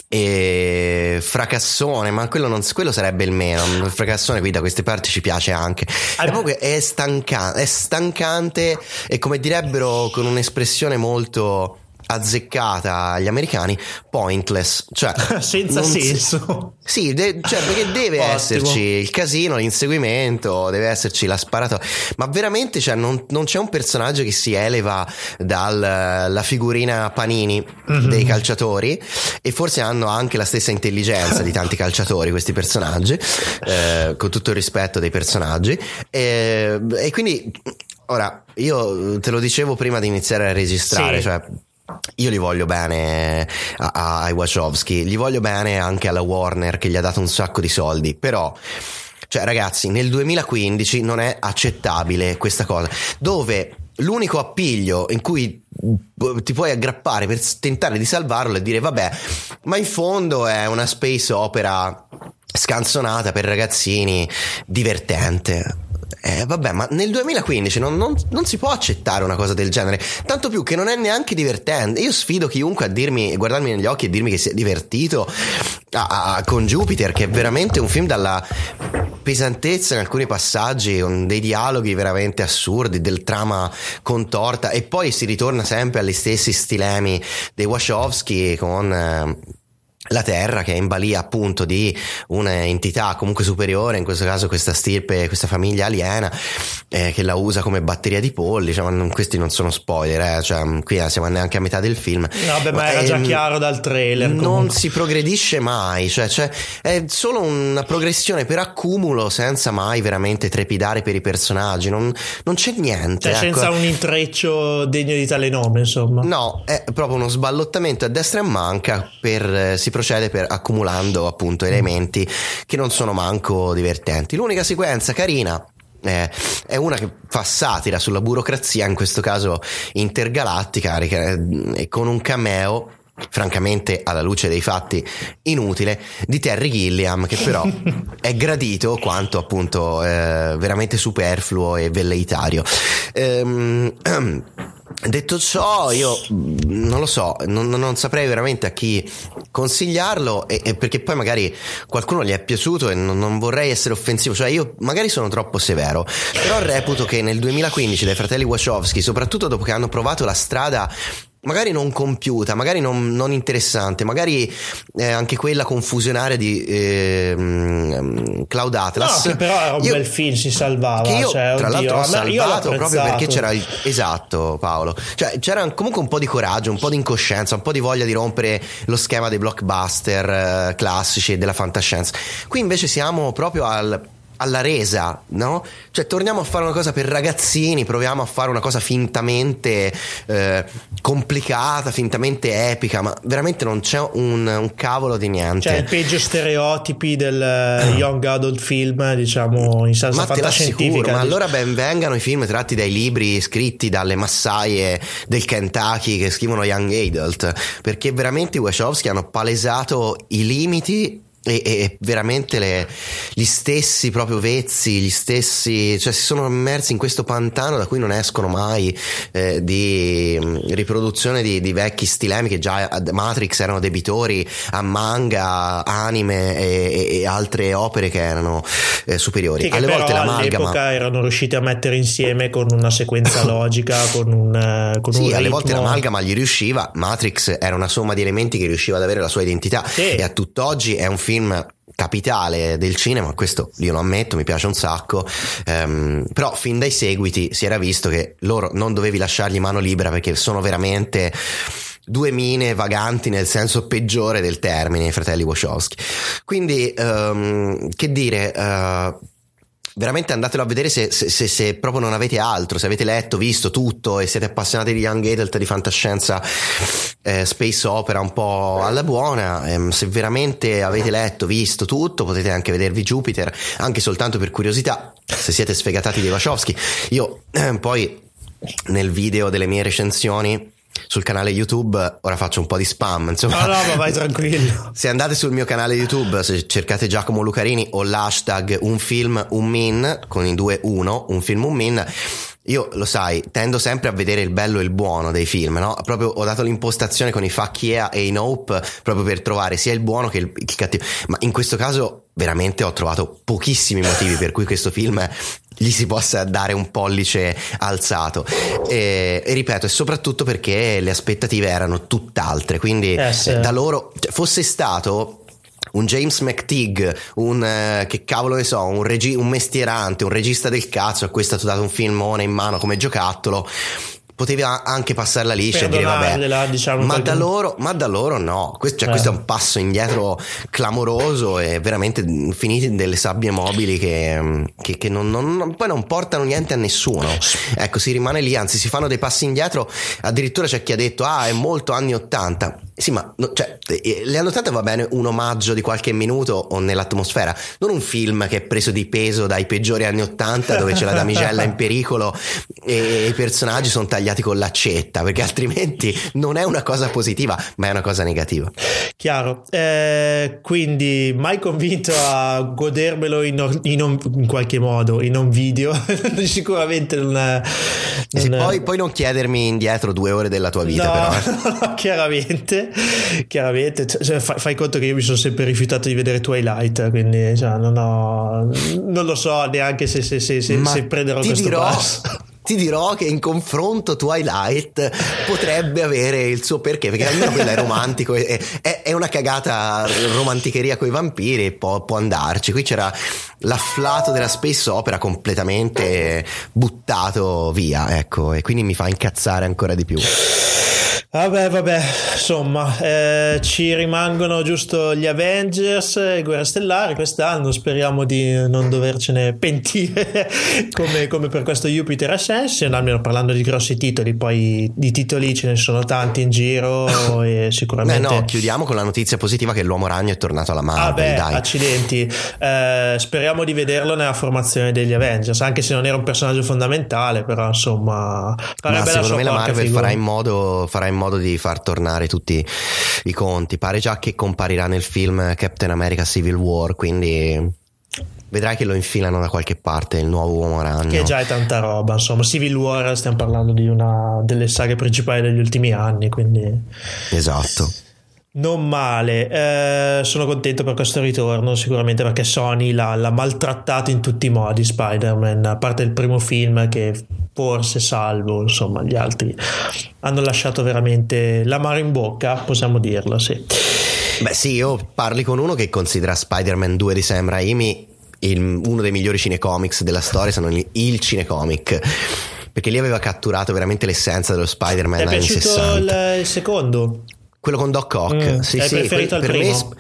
e fracassone, ma quello, non, quello sarebbe il meno. Il fracassone qui da queste parti ci piace anche. E comunque è, stanca- è stancante e come direbbero con un'espressione molto azzeccata agli americani, pointless, cioè senza non si- senso. sì, de- cioè perché deve Ottimo. esserci il casino, l'inseguimento, deve esserci la sparata, ma veramente cioè, non, non c'è un personaggio che si eleva dalla figurina panini Mhm. dei calciatori e forse hanno anche la stessa intelligenza di tanti calciatori questi personaggi, eh, con tutto il rispetto dei personaggi. E, e quindi, ora, io te lo dicevo prima di iniziare a registrare, Sì. cioè io li voglio bene ai Wachowski, gli voglio bene anche alla Warner che gli ha dato un sacco di soldi, però cioè ragazzi, nel 2015 non è accettabile questa cosa, dove l'unico appiglio in cui ti puoi aggrappare per tentare di salvarlo è dire vabbè, ma in fondo è una space opera scanzonata per ragazzini, divertente. Eh, vabbè, ma nel 2015 non, non- non si può accettare una cosa del genere. Tanto più che non è neanche divertente. Io sfido chiunque a dirmi, guardarmi negli occhi e dirmi che si è divertito a- a- con Jupiter, che è veramente un film dalla pesantezza in alcuni passaggi, con dei dialoghi veramente assurdi, del trama contorta, e poi si ritorna sempre agli stessi stilemi dei Wachowski con. eh, la Terra che è in balia appunto di un'entità comunque superiore, in questo caso questa stirpe, questa famiglia aliena eh, che la usa come batteria di polli, cioè, ma non- questi non sono spoiler, eh, cioè, qui eh, siamo neanche a metà del film. Vabbè, ma era già ehm, chiaro dal trailer. non comunque. si progredisce mai, cioè, cioè, è solo una progressione per accumulo senza mai veramente trepidare per i personaggi, non, non c'è niente. Cioè, ecco. senza un intreccio degno di tale nome, insomma. No, è proprio uno sballottamento a destra e a manca per, eh, si procede per accumulando appunto elementi che non sono manco divertenti. L'unica sequenza carina eh, è una che fa satira sulla burocrazia, in questo caso intergalattica, ric- e con un cameo francamente alla luce dei fatti inutile di Terry Gilliam che però è gradito quanto appunto eh, veramente superfluo e velleitario Ehm, detto ciò io mh, non lo so non, non saprei veramente a chi consigliarlo e, e perché poi magari qualcuno gli è piaciuto e non, non vorrei essere offensivo cioè io magari sono troppo severo però reputo che nel 2015 dai fratelli Wachowski soprattutto dopo che hanno provato la strada magari non compiuta, magari non, non interessante, magari eh, anche quella confusionaria di ehm, Cloud No, Atlas. che però era un Io- bel film, si salvava. che io cioè, tra oddio, l'altro ho salvato proprio perché c'era il, esatto Paolo cioè c'era comunque un po' di coraggio un po' di incoscienza un po' di voglia di rompere lo schema dei blockbuster eh, classici e della fantascienza qui invece siamo proprio al alla resa, no? Cioè torniamo a fare una cosa per ragazzini, proviamo a fare una cosa fintamente eh, complicata, fintamente epica, ma veramente non c'è un, un cavolo di niente. Cioè, il peggio stereotipi del eh, young adult film, diciamo, in salsa Ma fantascientifica. ma allora ben vengano i film tratti dai libri scritti dalle massaie del Kentucky che scrivono Young Adult, perché veramente i Wachowski hanno palesato i limiti e, e- veramente le- gli stessi proprio vezzi, gli stessi, cioè si sono immersi in questo pantano da cui non escono mai eh, di mh, riproduzione di, di vecchi stilemi che già ad Matrix erano debitori a manga, anime e, e- altre opere che erano eh, superiori. Sì, che Alle volte l'amalgama. all'epoca erano riusciti a mettere insieme con una sequenza logica, con un, con un Sì, alle ritmo. volte l'amalgama gli riusciva, Matrix era una somma di elementi che riusciva ad avere la sua identità Sì. e a tutt'oggi è un film capitale del cinema, questo io lo ammetto, mi piace un sacco, Ehm, però fin dai seguiti si era visto che loro non dovevi lasciargli mano libera perché sono veramente due mine vaganti nel senso peggiore del termine, i fratelli Wachowski. Quindi, ehm, che dire... eh, Veramente andatelo a vedere se, se- se- se proprio non avete altro, se avete letto, visto tutto e siete appassionati di Young Adult, di fantascienza, eh, space opera un po' alla buona. ehm, se veramente avete letto, visto tutto, potete anche vedervi Jupiter, anche soltanto per curiosità, se siete sfegatati dei Wachowski. Io eh, poi nel video delle mie recensioni sul canale YouTube, ora faccio un po' di spam, insomma. No, no, ma vai tranquillo. Se andate sul mio canale YouTube, se cercate Giacomo Lucarini o l'hashtag un film un min con i due uno, un film un min, io lo sai, tendo sempre a vedere il bello e il buono dei film, no? Proprio ho dato l'impostazione con i fuck yeah e i nope proprio per trovare sia il buono che il, il cattivo. Ma in questo caso veramente ho trovato pochissimi motivi per cui questo film gli si possa dare un pollice alzato. E, e ripeto, e soprattutto perché le aspettative erano tutt'altre. Quindi Eh, sì. da loro, cioè, fosse stato un James McTigg, un eh, che cavolo ne so, un, regi- un mestierante, un regista del cazzo a cui è stato dato un filmone in mano come giocattolo. Poteva anche passarla liscia e dire vabbè, diciamo, ma da, loro, ma da loro no. Questo, cioè, Eh. questo è un passo indietro clamoroso e veramente finiti in delle sabbie mobili che, che- che non, non- poi non portano niente a nessuno. Ecco, si rimane lì, anzi si fanno dei passi indietro. Addirittura c'è chi ha detto, ah, è molto anni 80. Sì, ma cioè, eh, le anni 80 va bene un omaggio di qualche minuto o nell'atmosfera, non un film che è preso di peso dai peggiori anni 80 dove c'è la damigella in pericolo e i personaggi sono tagliati con l'accetta, perché altrimenti non è una cosa positiva, ma è una cosa negativa. Chiaro, Eh, quindi mai convinto a godermelo in, or- in on- in qualche modo, in un video, sicuramente non è... Non è- poi, poi non chiedermi indietro due ore della tua vita, no, però. eh. no, chiaramente, chiaramente Cioè, cioè, fai, fai conto che io mi sono sempre rifiutato di vedere Twilight, quindi cioè, non, ho, non lo so neanche se, se, se, se, se prenderò questo dirò, passo. Ti dirò che in confronto Twilight potrebbe avere il suo perché, perché almeno quello è romantico, è, è- è una cagata romanticheria con i vampiri, può, può andarci. Qui c'era l'afflato della space opera completamente buttato via, ecco, e quindi mi fa incazzare ancora di più. Vabbè, vabbè, insomma, eh, ci rimangono giusto gli Avengers e Guerre Stellari quest'anno. Speriamo di non dovercene pentire come, come per questo Jupiter Ascension. Almeno parlando di grossi titoli, poi di titoli ce ne sono tanti in giro e Beh, sicuramente. no, chiudiamo con la notizia positiva che l'uomo ragno è tornato alla Ah Marvel, beh, dai. accidenti. Eh, speriamo di vederlo nella formazione degli Avengers, anche se non era un personaggio fondamentale, però insomma, Ma secondo me la Marvel farà in, modo, farà in modo di far tornare tutti i conti. Pare già che comparirà nel film Captain America Civil War, quindi vedrai che lo infilano da qualche parte il nuovo uomo ragno. Che già è tanta roba, insomma, Civil War stiamo parlando di una delle saghe principali degli ultimi anni, quindi Esatto. non male. Eh, sono contento per questo ritorno, sicuramente perché Sony l'ha, l'ha maltrattato in tutti i modi Spider-Man, a parte il primo film che forse salvo, insomma, gli altri hanno lasciato veramente l'amaro in bocca, possiamo dirlo, sì. Beh sì, io parli con uno che considera Spider-Man 2 di Sam Raimi il- uno dei migliori cinecomics della storia, se non il, il cinecomic. Perché lì aveva catturato veramente l'essenza dello Spider-Man Ti è anni piaciuto 60. il, il secondo? Quello con Doc Ock, Mm, sì, sì, preferito per, al per me, primo?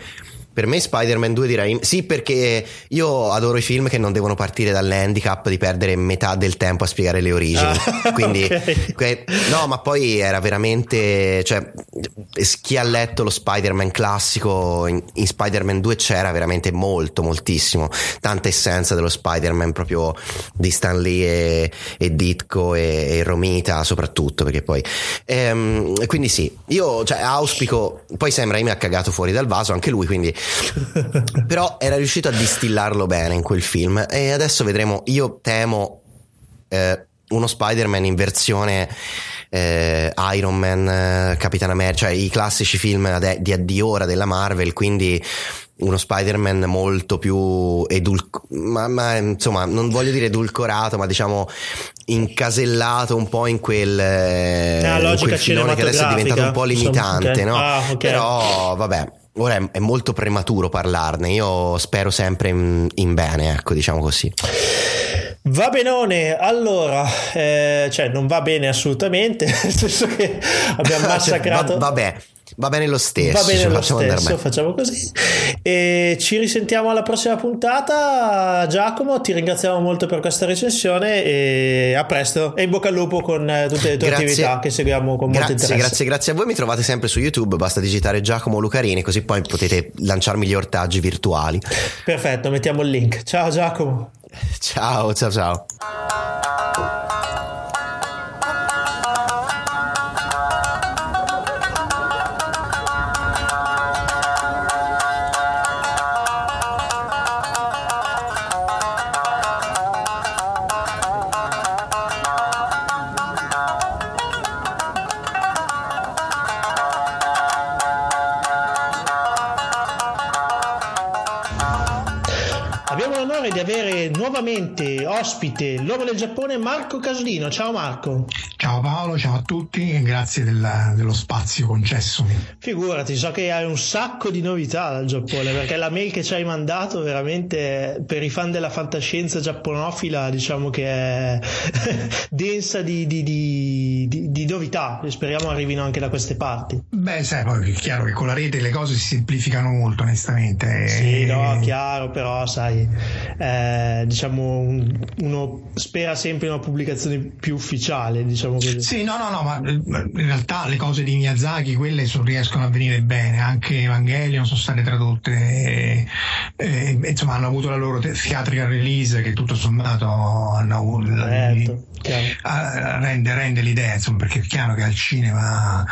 Per me Spider-Man 2 di Raimi, sì, perché io adoro i film che non devono partire dall'handicap di perdere metà del tempo a spiegare le origini. Ah, Quindi, ok. que- no, ma poi era veramente, cioè, chi ha letto lo Spider-Man classico in, in Spider-Man 2 c'era veramente molto, moltissimo, tanta essenza dello Spider-Man proprio di Stan Lee e, e Ditko e, e Romita soprattutto, perché poi, ehm, quindi sì, io cioè, auspico, poi Sam Raimi ha cagato fuori dal vaso anche lui, quindi però era riuscito a distillarlo bene in quel film e adesso vedremo, io temo eh, uno Spider-Man in versione eh, Iron Man, eh, Capitan America, cioè i classici film ade- di, di ora della Marvel, quindi uno Spider-Man molto più edulcorato, ma, ma, insomma non voglio dire edulcorato, ma diciamo incasellato un po' in quel, eh, Ah, in quel filone che adesso è diventato un po' limitante, insomma, no? ok. Ah, ok. Però vabbè. Ora è, è molto prematuro parlarne, io spero sempre in, in bene, ecco, diciamo così. Va benone, allora, eh, cioè non va bene assolutamente, nel senso che abbiamo massacrato. Cioè, va- vabbè, va bene lo stesso. Va bene lo stesso, facciamo così. E ci risentiamo alla prossima puntata. Giacomo, ti ringraziamo molto per questa recensione e a presto. E in bocca al lupo con eh, tutte le tue Grazie. attività che seguiamo con molto Grazie, interesse. grazie, grazie a voi. Mi trovate sempre su YouTube. Basta digitare Giacomo Lucarini, così poi potete lanciarmi gli ortaggi virtuali. Perfetto, mettiamo il link. Ciao Giacomo. Ciao, ciao, ciao. Ospite l'uomo del Giappone Marco Casolino. Ciao Marco. Ciao Paolo, ciao a tutti e grazie del, dello spazio concessomi. Figurati, so che hai un sacco di novità dal Giappone perché la mail che ci hai mandato veramente per i fan della fantascienza giapponofila diciamo che è densa di, di, di, di, novità e speriamo arrivino anche da queste parti. Beh, sai, poi è chiaro che con la rete le cose si semplificano molto onestamente. Sì, no, chiaro, però sai eh, diciamo uno spera sempre in una pubblicazione più ufficiale diciamo così sì no no no ma eh, in realtà le cose di Miyazaki quelle sono, riescono a venire bene. Anche Evangelion sono state tradotte e, e, insomma hanno avuto la loro theatrical release che tutto sommato hanno certo, la, rende, rende, l'idea insomma perché è chiaro che al cinema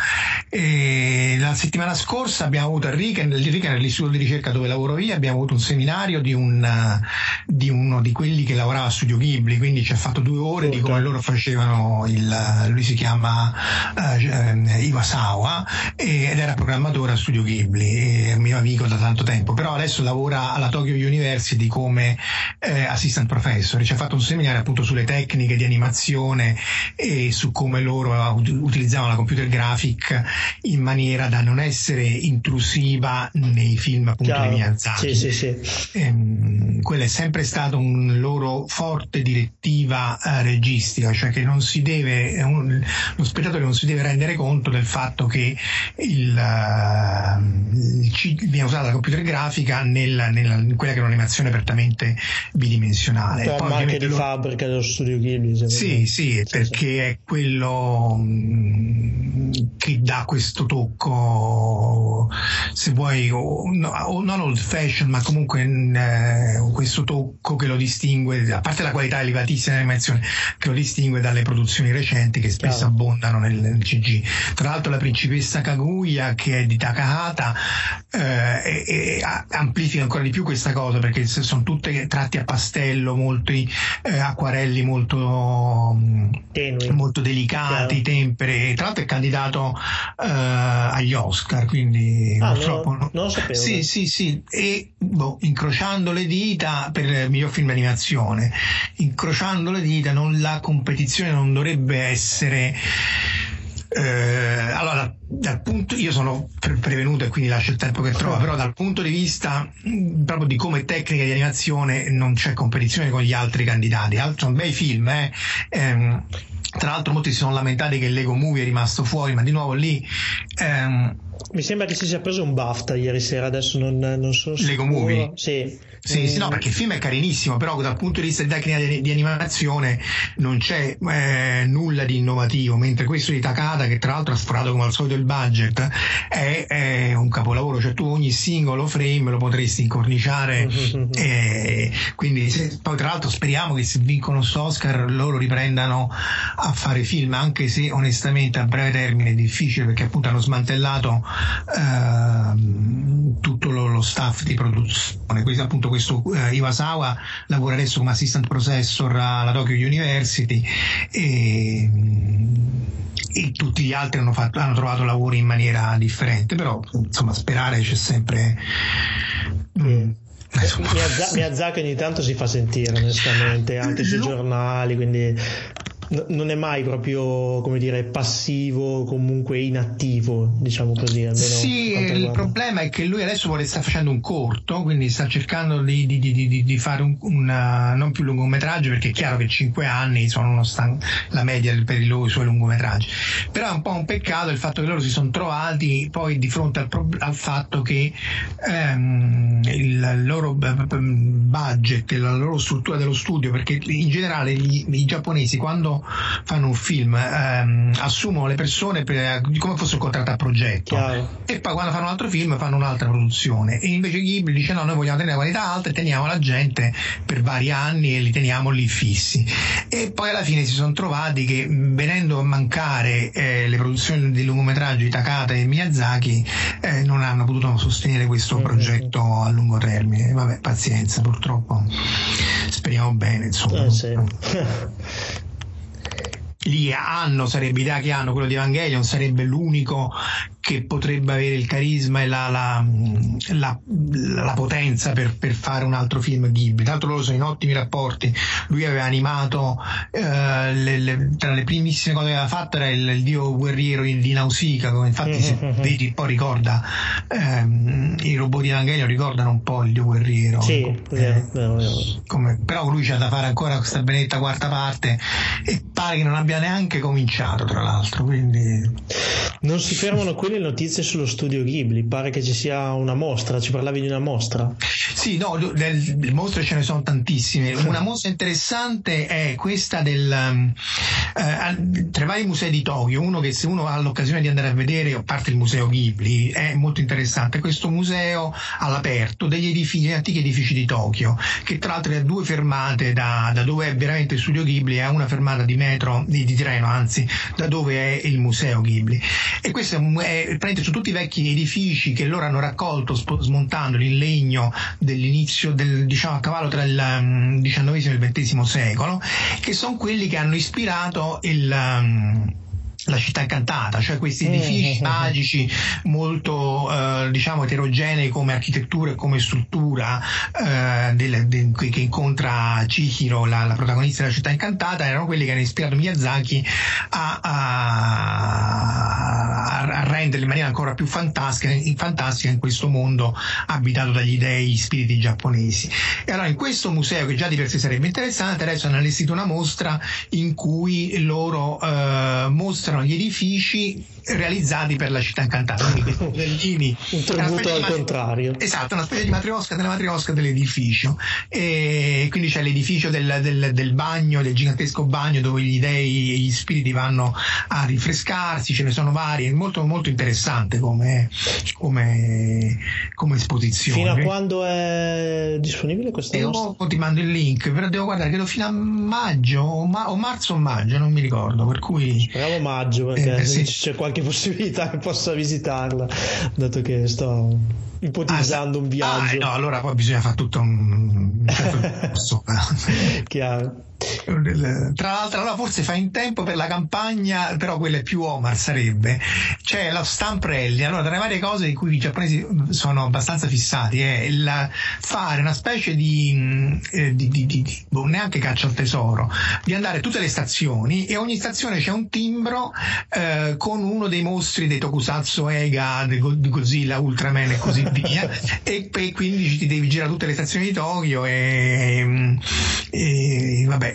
e la settimana scorsa abbiamo avuto a Riken, Riken l'istituto di ricerca dove lavoro io abbiamo avuto un seminario di un di uno di quelli che lavorava a Studio Ghibli, quindi ci ha fatto due ore di come loro facevano il, lui si chiama uh, Iwasawa ed era programmatore a Studio Ghibli, è un mio amico da tanto tempo, però adesso lavora alla Tokyo University come eh, assistant professor, ci ha fatto un seminario appunto sulle tecniche di animazione e su come loro utilizzavano la computer graphic in maniera da non essere intrusiva nei film appunto Chiaro. di Miyazaki. Sì, sì, sì. Ehm, quella è sempre stata un loro forte direttiva eh, registica, cioè che non si deve, un, lo spettatore non si deve rendere conto del fatto che il, uh, il viene usata la computer grafica nella, nella, in quella che è un'animazione prettamente bidimensionale. Un po' marca di lo... fabbrica dello studio Ghibli. Sì, sì, sì, perché è quello mm, che dà questo tocco, se vuoi, o, o non old fashion, ma comunque eh, questo tocco che lo distingue, a parte la qualità elevatissima dell'animazione, che lo distingue dalle produzioni recenti che spesso Chiaro. abbondano nel, nel, CG. Tra l'altro la principessa Kaguya, che è di Takahata, eh, e, e amplifica ancora di più questa cosa perché sono tutte tratti a pastello, molti eh, acquarelli molto, molto delicati, Chiaro. tempere. Tra l'altro è candidato eh, agli Oscar, quindi ah, purtroppo no, non lo sapevo. Sì, sì, sì. E boh, incrociando le dita per il miglior film d'animazione. Incrociando le dita, non, la competizione non dovrebbe essere. Eh, allora, dal punto, io sono pre- prevenuto e quindi lascio il tempo che trova, però dal punto di vista proprio di come tecnica di animazione non c'è competizione con gli altri candidati. Altro, bei film, eh. ehm, tra l'altro molti si sono lamentati che il Lego Movie è rimasto fuori, ma di nuovo lì ehm, mi sembra che si sia preso un BAFTA ieri sera, adesso non, non sono sicuro. Lego Movie? Sì. Sì, sì, no, perché il film è carinissimo, però dal punto di vista di tecnica di, di animazione non c'è eh, nulla di innovativo, mentre questo di Takata, che tra l'altro ha sforato come al solito il budget, è, è un capolavoro, cioè tu ogni singolo frame lo potresti incorniciare, mm-hmm. e, quindi se, poi tra l'altro speriamo che se vincono Oscar loro riprendano a fare film, anche se onestamente a breve termine è difficile perché appunto hanno smantellato eh, tutto lo, lo, staff di produzione. Questo, appunto questo eh, Iwasawa lavora adesso come assistant professor alla Tokyo University e, e tutti gli altri hanno, fatto, hanno, trovato lavori in maniera differente, però insomma sperare c'è sempre... Mm. Miyazaki ogni tanto si fa sentire onestamente anche sui giornali quindi non è mai proprio come dire passivo comunque inattivo diciamo così sì il problema è che lui adesso vuole sta facendo un corto quindi sta cercando di, di, di, di fare un una, non più lungometraggio perché è chiaro che 5 anni sono stan- la media per i, loro, i suoi lungometraggi. Però è un po' un peccato il fatto che loro si sono trovati poi di fronte al, pro- al fatto che ehm, il loro budget la loro struttura dello studio perché in generale gli, i giapponesi quando fanno un film ehm, assumono le persone per, come fosse un contratto a progetto Chiaro. e poi quando fanno un altro film fanno un'altra produzione e invece Ghibli dice no noi vogliamo tenere la qualità alta e teniamo la gente per vari anni e li teniamo lì fissi e poi alla fine si sono trovati che venendo a mancare eh, le produzioni di lungometraggio di Takata e Miyazaki eh, non hanno potuto sostenere questo mm-hmm. progetto a lungo termine vabbè pazienza purtroppo speriamo bene insomma eh, sì. lì hanno, sarebbe idea che hanno, quello di Evangelion sarebbe l'unico che potrebbe avere il carisma e la, la, la, la potenza per, per, fare un altro film Ghibli. Tra l'altro loro sono in ottimi rapporti. Lui aveva animato eh, le, le, tra le primissime cose che aveva fatto era il, il dio guerriero di Nausicaa, infatti se vedi un po' ricorda ehm, i robot di Evangelion ricordano un po' il dio guerriero. Sì, vero, vero. come, però lui c'ha da fare ancora questa benedetta quarta parte e pare che non abbia neanche cominciato, tra l'altro. Quindi Non si fermano qui le notizie sullo studio Ghibli, pare che ci sia una mostra, ci parlavi di una mostra. Sì, no, del mostre ce ne sono tantissime. Una mostra interessante è questa del um, eh, tra i vari musei di Tokyo, uno che se uno ha l'occasione di andare a vedere, a parte il museo Ghibli, è molto interessante, questo museo all'aperto degli edifici, antichi edifici di Tokyo, che tra l'altro ha due fermate da, da dove è veramente il studio Ghibli, ha una fermata di metro, di, di treno, anzi, da dove è il museo Ghibli. E questo è, è praticamente su tutti i vecchi edifici che loro hanno raccolto sp- smontandoli in legno dell'inizio del diciamo a cavallo tra il um, XIX e il XX secolo, che sono quelli che hanno ispirato il um, la città incantata, cioè questi edifici magici molto eh, diciamo eterogenei come architettura e come struttura eh, del, de, che incontra Chihiro, la, la, protagonista della città incantata, erano quelli che hanno ispirato Miyazaki a, a, a renderli in maniera ancora più fantastica, in, fantastica in questo mondo abitato dagli dei spiriti giapponesi. E allora in questo museo, che già di per sé sarebbe interessante, adesso hanno allestito una mostra in cui loro eh, mostrano mostrano gli edifici realizzati per la città incantata. Quindi Bellini, un tributo al matri- contrario. Esatto, una specie di matriosca della matriosca dell'edificio. E quindi c'è l'edificio del, del, del, bagno, del gigantesco bagno dove gli dei e gli spiriti vanno a rinfrescarsi, ce ne sono vari, è molto, molto interessante come, come, come esposizione. Fino a quando è disponibile questa Io mostra? ti mando il link, però devo guardare, credo fino a maggio o, ma- o marzo o maggio, non mi ricordo, per cui... Speriamo maggio perché eh, sì. c'è qualche possibilità che possa visitarla, dato che sto ipotizzando ah, un viaggio. Ah, no, allora poi bisogna fare tutto un... Chiaro. Tra l'altro, allora forse fa in tempo per la campagna, però quella è più Omar sarebbe. C'è lo stamp rally. Allora, tra le varie cose di cui i giapponesi sono abbastanza fissati è il fare una specie di, eh, di, di, di boh, neanche caccia al tesoro, di andare a tutte le stazioni e ogni stazione c'è un timbro eh, con uno dei mostri dei Tokusatsu Ega, di Godzilla, Ultraman e così via. e, e, quindi ti devi girare tutte le stazioni di Tokyo e, e vabbè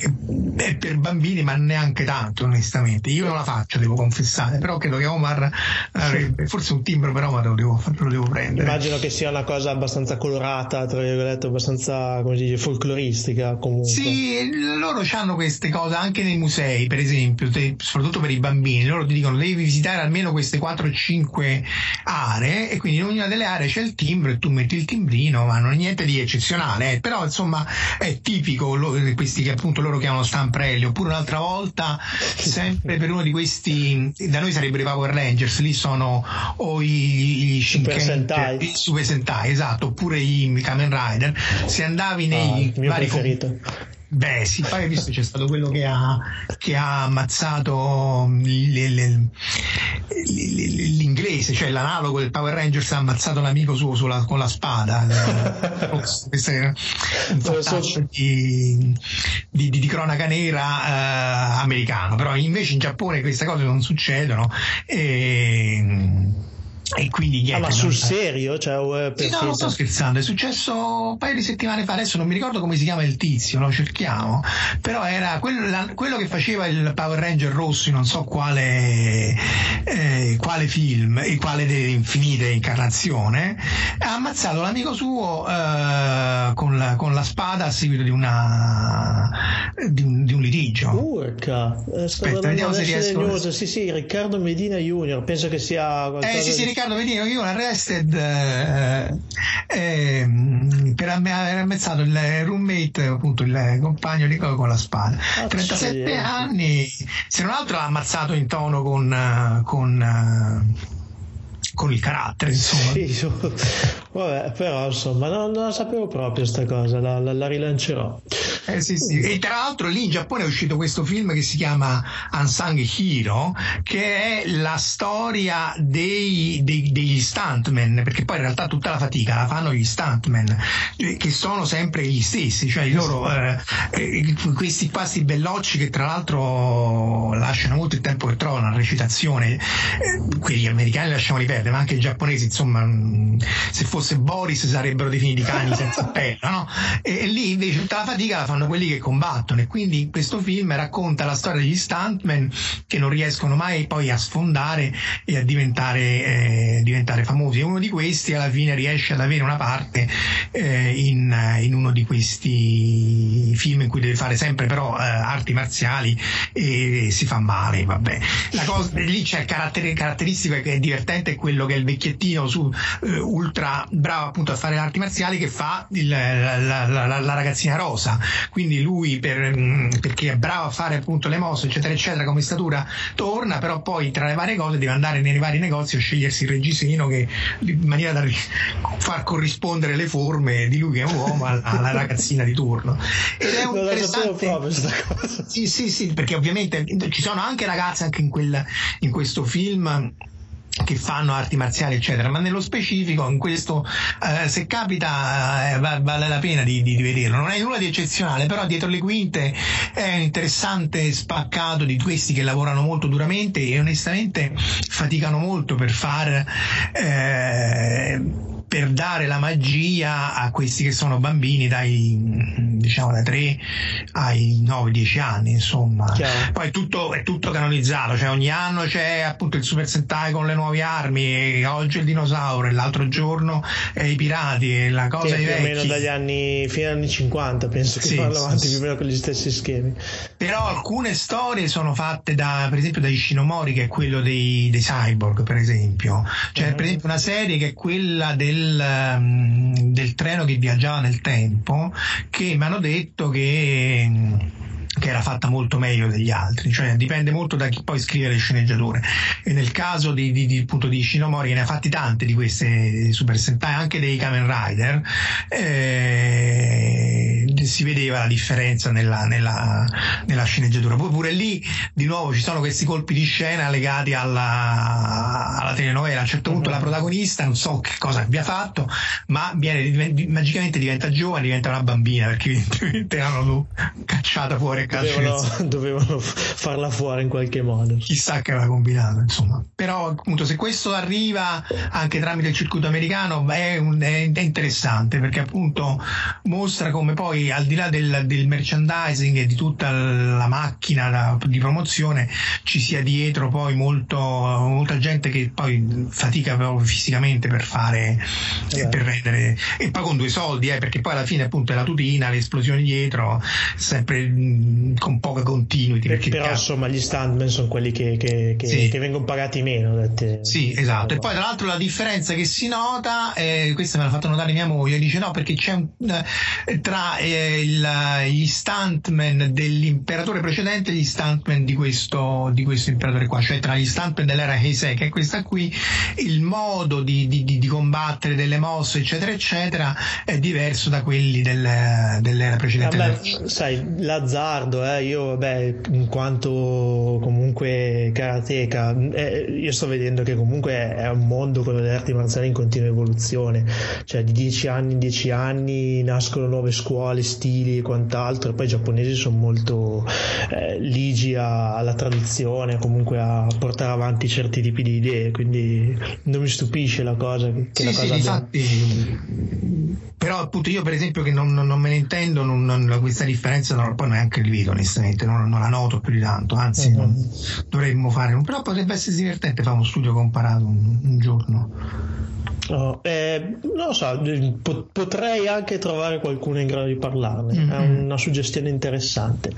è per bambini ma neanche tanto onestamente. Io non la faccio devo confessare però credo che Omar avrebbe forse un timbro per Omar lo devo, lo devo prendere. Immagino che sia una cosa abbastanza colorata tra virgolette abbastanza come si dice folcloristica comunque. Sì loro hanno queste cose anche nei musei per esempio te, soprattutto per i bambini. Loro ti dicono devi visitare almeno queste 4 o 5 aree e quindi in ognuna delle aree c'è il timbro e tu metti il timbrino ma non è niente di eccezionale eh. però insomma è tipico lo, questi che appunto loro chiamano stamprelli oppure un'altra volta sempre per uno di questi da noi sarebbero i Power Rangers lì sono o i, i Super Sentai. i Super Sentai esatto oppure i Kamen Rider. Se andavi nei ah, vari preferito. Beh, sì, hai visto c'è stato quello che ha, che ha ammazzato le, le, l'inglese, cioè l'analogo del Power Rangers ha ammazzato l'amico suo sulla, con la spada. Questo è un fattaccio di, di, di, cronaca nera eh, americano, però invece in Giappone queste cose non succedono. E, e quindi niente, ah, ma sul serio? Cioè, sì, no, non sto scherzando, è successo un paio di settimane fa, adesso non mi ricordo come si chiama il tizio, lo cerchiamo, però era quello, la, quello che faceva il Power Ranger rosso in non so quale, eh, quale film e quale delle infinite incarnazione, ha ammazzato l'amico suo eh, con, la, con, la, spada a seguito di, una, di, un, di un litigio. Urca, aspetta, vediamo se riesco. Sì, sì, Riccardo Medina Junior, penso che sia eh, sì, sì, Riccardo Medina, io arrested eh, eh, per aver ammazzato il roommate, appunto il compagno di con la spada. Ah, 37 anni, se non altro l'ha ammazzato in tono con, con con il carattere insomma. Sì, vabbè però insomma non, non la sapevo proprio sta cosa la, la, la rilancerò. Eh, sì, sì. E tra l'altro lì in Giappone è uscito questo film che si chiama Unsung Hero, che è la storia dei, dei, degli stuntmen, perché poi in realtà tutta la fatica la fanno gli stuntmen, eh, che sono sempre gli stessi, cioè loro, eh, eh, questi questi bellocci che tra l'altro lasciano molto il tempo che trovano la recitazione, eh, quelli americani lasciamoli perdere, ma anche i giapponesi, insomma, mh, se fosse Boris sarebbero definiti cani senza appello, no? E, e lì invece tutta la fatica la fanno quelli che combattono. E quindi questo film racconta la storia degli stuntmen che non riescono mai poi a sfondare e a diventare, eh, diventare famosi. E uno di questi alla fine riesce ad avere una parte eh, in, in, uno di questi film in cui deve fare sempre però eh, arti marziali e si fa male vabbè. La cosa lì c'è carattere, caratteristico che è divertente è quello che è il vecchiettino su eh, ultra bravo appunto a fare le arti marziali che fa il, la, la, la, la ragazzina rosa quindi lui per, mm, perché è bravo a fare appunto le mosse eccetera eccetera come statura torna però poi tra le varie cose deve andare nei vari negozi a scegliersi il reggiseno che in maniera da far corrispondere le forme di lui che è un uomo alla, ragazzina di turno ed è un Non la interessante proprio sta cosa. sì sì sì perché ovviamente ci sono anche ragazze anche in, quel, in questo film che fanno arti marziali eccetera. Ma nello specifico in questo eh, se capita eh, va- vale la pena di, di- di vederlo. Non è nulla di eccezionale però dietro le quinte è un interessante spaccato di questi che lavorano molto duramente e onestamente faticano molto per far eh, per dare la magia a questi che sono bambini dai diciamo dai 3 ai 9-10 anni insomma. Chiaro. poi è tutto, è tutto canonizzato cioè ogni anno c'è appunto il Super Sentai con le nuove armi oggi il dinosauro e l'altro giorno è i pirati e la cosa ai più o meno dagli anni fino agli anni 50 penso che Sì, vanno sì, avanti sì. più o meno con gli stessi schemi. Però alcune storie sono fatte da per esempio da Ishinomori che è quello dei, dei cyborg per esempio. Cioè per esempio una serie che è quella del, um, del treno che viaggiava nel tempo che mi hanno detto che che era fatta molto meglio degli altri, cioè dipende molto da chi poi scrive le sceneggiature. E nel caso di, di, di, appunto, di Shinomori, ne ha fatti tante di queste Super Sentai, anche dei Kamen Rider, eh, si vedeva la differenza nella, nella, nella sceneggiatura. Poi pure lì, di nuovo, ci sono questi colpi di scena legati alla, alla telenovela. A un certo punto la protagonista, non so che cosa abbia fatto, ma viene, magicamente diventa giovane, diventa una bambina, perché evidentemente l'hanno cacciata fuori dovevano, dovevano farla fuori in qualche modo. Chissà che aveva combinato insomma. Però appunto se questo arriva anche tramite il circuito americano è, un- è- interessante perché appunto mostra come poi al di là del, del merchandising e di tutta la macchina da- di promozione ci sia dietro poi molto, molta gente che poi fatica proprio fisicamente per fare Eh. per rendere e poi con due soldi eh, perché poi alla fine appunto è la tutina le esplosioni dietro sempre con poca continuity perché però cazzo, insomma gli stuntman sono quelli che, che- che- Sì. che vengono pagati meno dette- Sì, esatto. E poi tra l'altro la differenza che si nota, eh, questa me l'ha fatto notare mia moglie, dice no perché c'è un, eh, tra eh, il- gli stuntman dell'imperatore precedente e gli stuntman di questo, di questo imperatore qua, cioè tra gli stuntman dell'era Heisei, che è questa qui, il modo di, di- di- combattere delle mosse, eccetera, eccetera, è diverso da quelli del- dell'era precedente. Vabbè, sai, l'azzardo, eh, io vabbè, in quanto comunque karateka, eh, io sto vedendo che comunque è un mondo quello delle arti marziali in continua evoluzione, cioè di dieci anni in dieci anni nascono nuove scuole, stili e quant'altro, e poi i giapponesi sono molto eh, ligi a- alla tradizione, comunque a portare avanti certi tipi di idee, quindi non mi stupisce la cosa che, Sì, la sì, cosa abbia- difatti, però appunto io per esempio che non, non- non me ne intendo, non, non- questa differenza non, poi neanche vedo onestamente, non, non la noto più di tanto, anzi Mhm. non- dovremmo fare, un- però potrebbe essere divertente fare uno studio comparato un, un giorno. No, eh, non lo so, po- potrei anche trovare qualcuno in grado di parlarne, è Mhm. una suggestione interessante.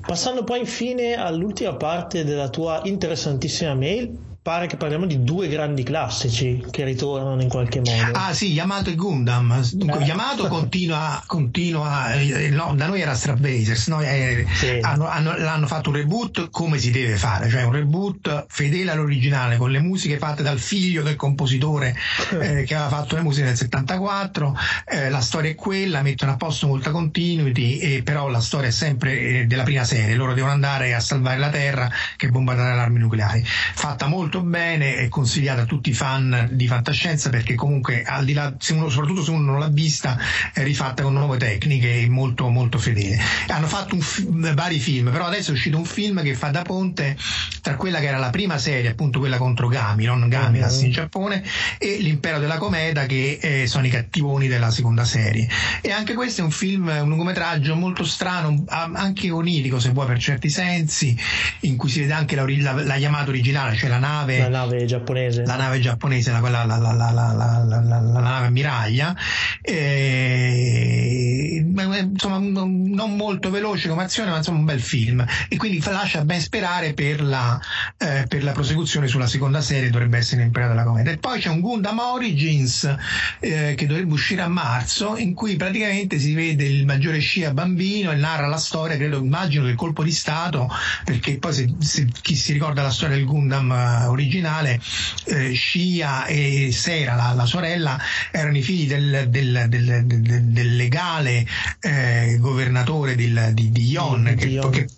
Passando poi infine all'ultima parte della tua interessantissima mail, pare che parliamo di due grandi classici che ritornano in qualche modo. Ah sì, Yamato e Gundam. Dunque, Eh. Yamato continua, continua eh, no, da noi era Stravasers, no? Eh, Sì. hanno, hanno- l'hanno fatto un reboot come si deve fare, cioè un reboot fedele all'originale, con le musiche fatte dal figlio del compositore eh, che aveva fatto le musiche nel 74, eh, la storia è quella, mettono a posto molta continuity, però la storia è sempre della prima serie, loro devono andare a salvare la Terra che bombardare le armi nucleari. Fatta molto bene e consigliata a tutti i fan di fantascienza perché comunque al di là, se uno, soprattutto se uno non l'ha vista, è rifatta con nuove tecniche e molto molto fedele. Hanno fatto fi- vari film, però adesso è uscito un film che fa da ponte tra quella che era la prima serie, appunto quella contro Gamiron, Gamilas in Giappone, e l'impero della cometa che eh, sono i cattivoni della seconda serie. E anche questo è un film, un lungometraggio molto strano, anche onirico se vuoi per certi sensi, in cui si vede anche la, la, la Yamato originale, cioè la nave La nave giapponese. la nave giapponese, la, quella- la, la, la, la, nave ammiraglia, e, ma, eh, insomma non molto veloce come azione, ma insomma un bel film e quindi lascia ben sperare per la, eh, per la prosecuzione sulla seconda serie, dovrebbe essere l'Impero della Cometa. E poi c'è un Gundam Origins eh, che dovrebbe uscire a marzo, in cui praticamente si vede il maggiore scia bambino e narra la storia, credo, immagino del colpo di Stato, perché poi se, se chi si ricorda la storia del Gundam originale, eh, Scia e Sera, la, la sorella, erano i figli del, del- del- del- legale eh, governatore di, di Yon, Di- che, di Yon. che-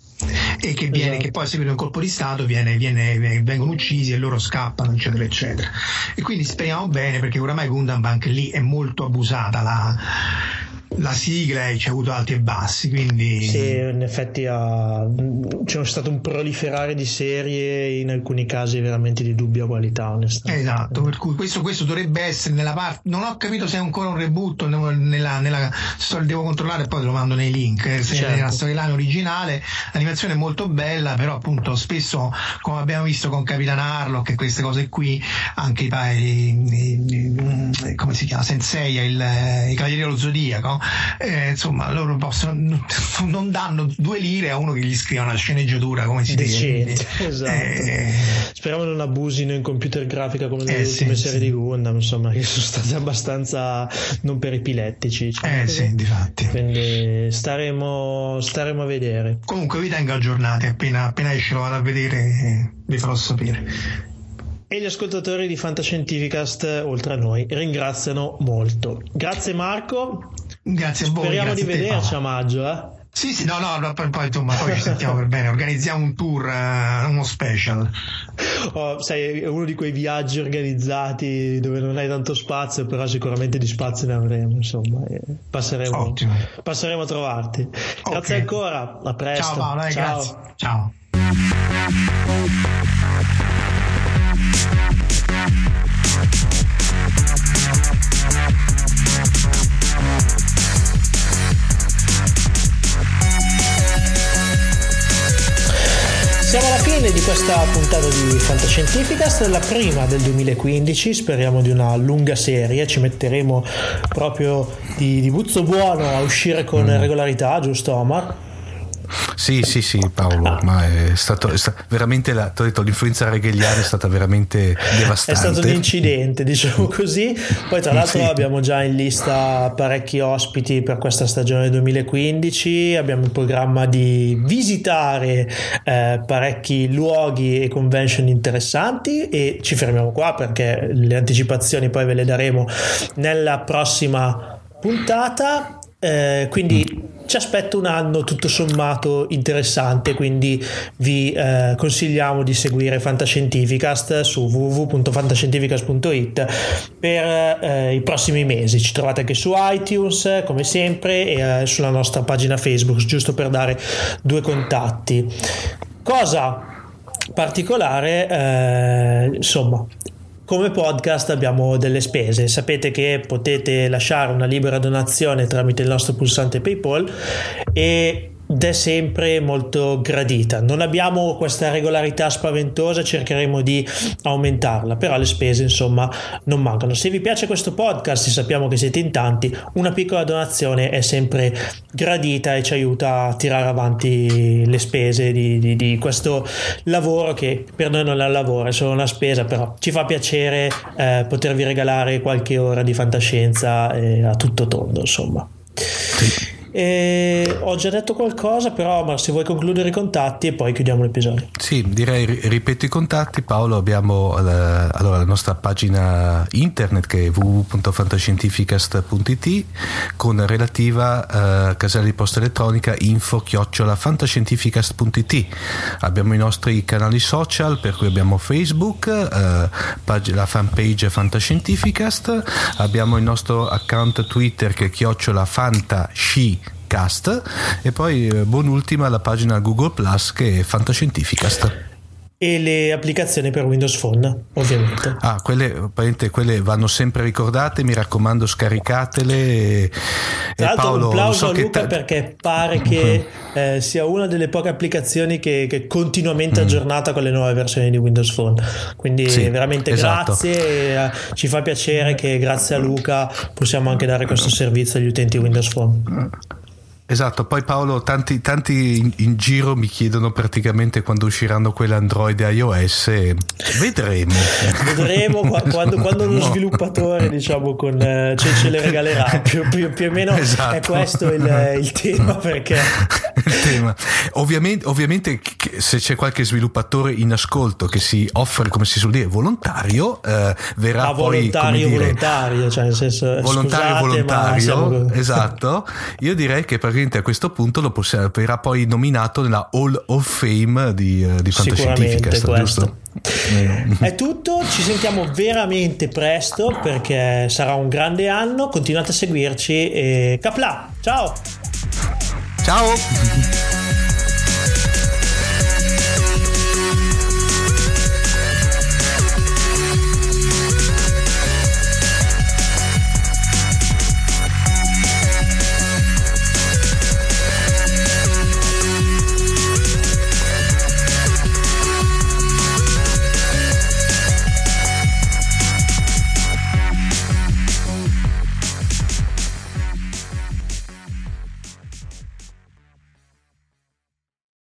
e che, viene, Esatto. che poi a seguito di un colpo di Stato viene- viene- vengono uccisi e loro scappano, eccetera, eccetera. E quindi speriamo bene perché oramai Gundam anche lì è molto abusata la, la sigla e c'è avuto alti e bassi, quindi Sì, in effetti ha- c'è stato un proliferare di serie in alcuni casi veramente di dubbia qualità, onestamente. Esatto, per cui questo, questo dovrebbe essere nella parte. Non ho capito se è ancora un reboot nella, nella storia, devo controllare e poi te lo mando nei link. eh, Se Certo. è nella storyline originale, l'animazione è molto bella, però appunto spesso, come abbiamo visto con Capitan Harlock e queste cose qui, anche i, pa- i- i- i- come si chiama? Sensei, il, i Cavalieri dello Zodiaco, eh, insomma, loro possono, non danno due lire a uno che gli scrive una sceneggiatura come si. Decente, quindi, esatto. eh, Speriamo non abusino in computer grafica come nelle Eh, ultime sì, serie sì. di Gundam, insomma, che sono state abbastanza non per epilettici. diciamo eh sì, difatti. Quindi staremo, staremo a vedere. Comunque vi tengo aggiornati, appena, appena esce lo vado a vedere vi farò sapere. E gli ascoltatori di Fantascientificast, oltre a noi, ringraziano molto. Grazie Marco, Grazie a voi. speriamo grazie di vederci a maggio. Eh? Sì, sì, no, no, poi, poi, insomma, poi ci sentiamo per bene, organizziamo un tour, eh, uno special. Oh, sai, è uno di quei viaggi organizzati dove non hai tanto spazio, però sicuramente di spazio ne avremo. Insomma, passeremo, passeremo a trovarti. Grazie Ok. ancora, a presto. Ciao Paolo, eh, Ciao. grazie. Ciao. Di questa puntata di Fantascientificast, la prima del 2015, speriamo di una lunga serie, ci metteremo proprio di, di buzzo buono a uscire con Mm. regolarità, giusto Omar? Sì, sì, sì, Paolo, ma è stato, è sta- veramente, la, detto, l'influenza regheliana è stata veramente È devastante. stato un incidente, diciamo così. Poi, tra l'altro, Sì. abbiamo già in lista parecchi ospiti per questa stagione 2015. Abbiamo in programma di visitare eh, parecchi luoghi e convention interessanti. E ci fermiamo qua perché le anticipazioni poi ve le daremo nella prossima puntata. Eh, quindi ci aspetta un anno tutto sommato interessante, quindi vi eh, consigliamo di seguire Fantascientificast su www.fantascientificast.it per eh, i prossimi mesi. Ci trovate anche su iTunes, come sempre, e eh, sulla nostra pagina Facebook, giusto per dare due contatti. Cosa particolare, eh, insomma, come podcast abbiamo delle spese. Sapete che potete lasciare una libera donazione tramite il nostro pulsante PayPal e è sempre molto gradita. Non abbiamo questa regolarità spaventosa, cercheremo di aumentarla, però le spese insomma non mancano. Se vi piace questo podcast, sappiamo che siete in tanti, una piccola donazione è sempre gradita e ci aiuta a tirare avanti le spese di, di, di questo lavoro che per noi non è un lavoro, è solo una spesa, però ci fa piacere eh, potervi regalare qualche ora di fantascienza eh, a tutto tondo, insomma. Sì. E ho già detto qualcosa, però ma se vuoi concludere i contatti e poi chiudiamo l'episodio. Sì, direi ripeto i contatti. Paolo, abbiamo la, eh, allora, la nostra pagina internet che è www.fantascientificast.it con relativa uh, casella di posta elettronica info fantascientificast.it. Abbiamo i nostri canali social per cui abbiamo Facebook, uh, pag- la fanpage Fantascientificast, abbiamo il nostro account Twitter che è chiocciola fantasci Cast e poi eh, buon'ultima la pagina Google Plus che è Fantascientificast e le applicazioni per Windows Phone, ovviamente. Ah, quelle, quelle vanno sempre ricordate, mi raccomando, scaricatele. E, Tra l'altro, Paolo, un plauso so a Luca ta- perché pare che eh, sia una delle poche applicazioni che, che è continuamente mm. aggiornata con le nuove versioni di Windows Phone. Quindi, sì, veramente esatto. grazie. E, uh, ci fa piacere che, grazie a Luca, possiamo anche dare questo servizio agli utenti Windows Phone. Esatto, poi Paolo, tanti, tanti in, in, giro mi chiedono praticamente quando usciranno quelle Android e iOS. Vedremo. Vedremo quando, quando lo no. sviluppatore, diciamo, con, eh, ce, ce, le regalerà. Più, più, più o meno esatto. è questo il, il tema. Perché... il tema. Ovviamente, ovviamente, se c'è qualche sviluppatore in ascolto che si offre, come si suol dire, volontario, eh, verrà ah, poi. Volontario, dire, volontario, cioè nel senso. Volontario, scusate, volontario. Esatto. Io direi che praticamente a questo punto lo possiamo, verrà poi nominato nella Hall of Fame di, uh, di Fantascientificast, giusto? È tutto, ci sentiamo veramente presto perché sarà un grande anno, continuate a seguirci e Capla, ciao! Ciao!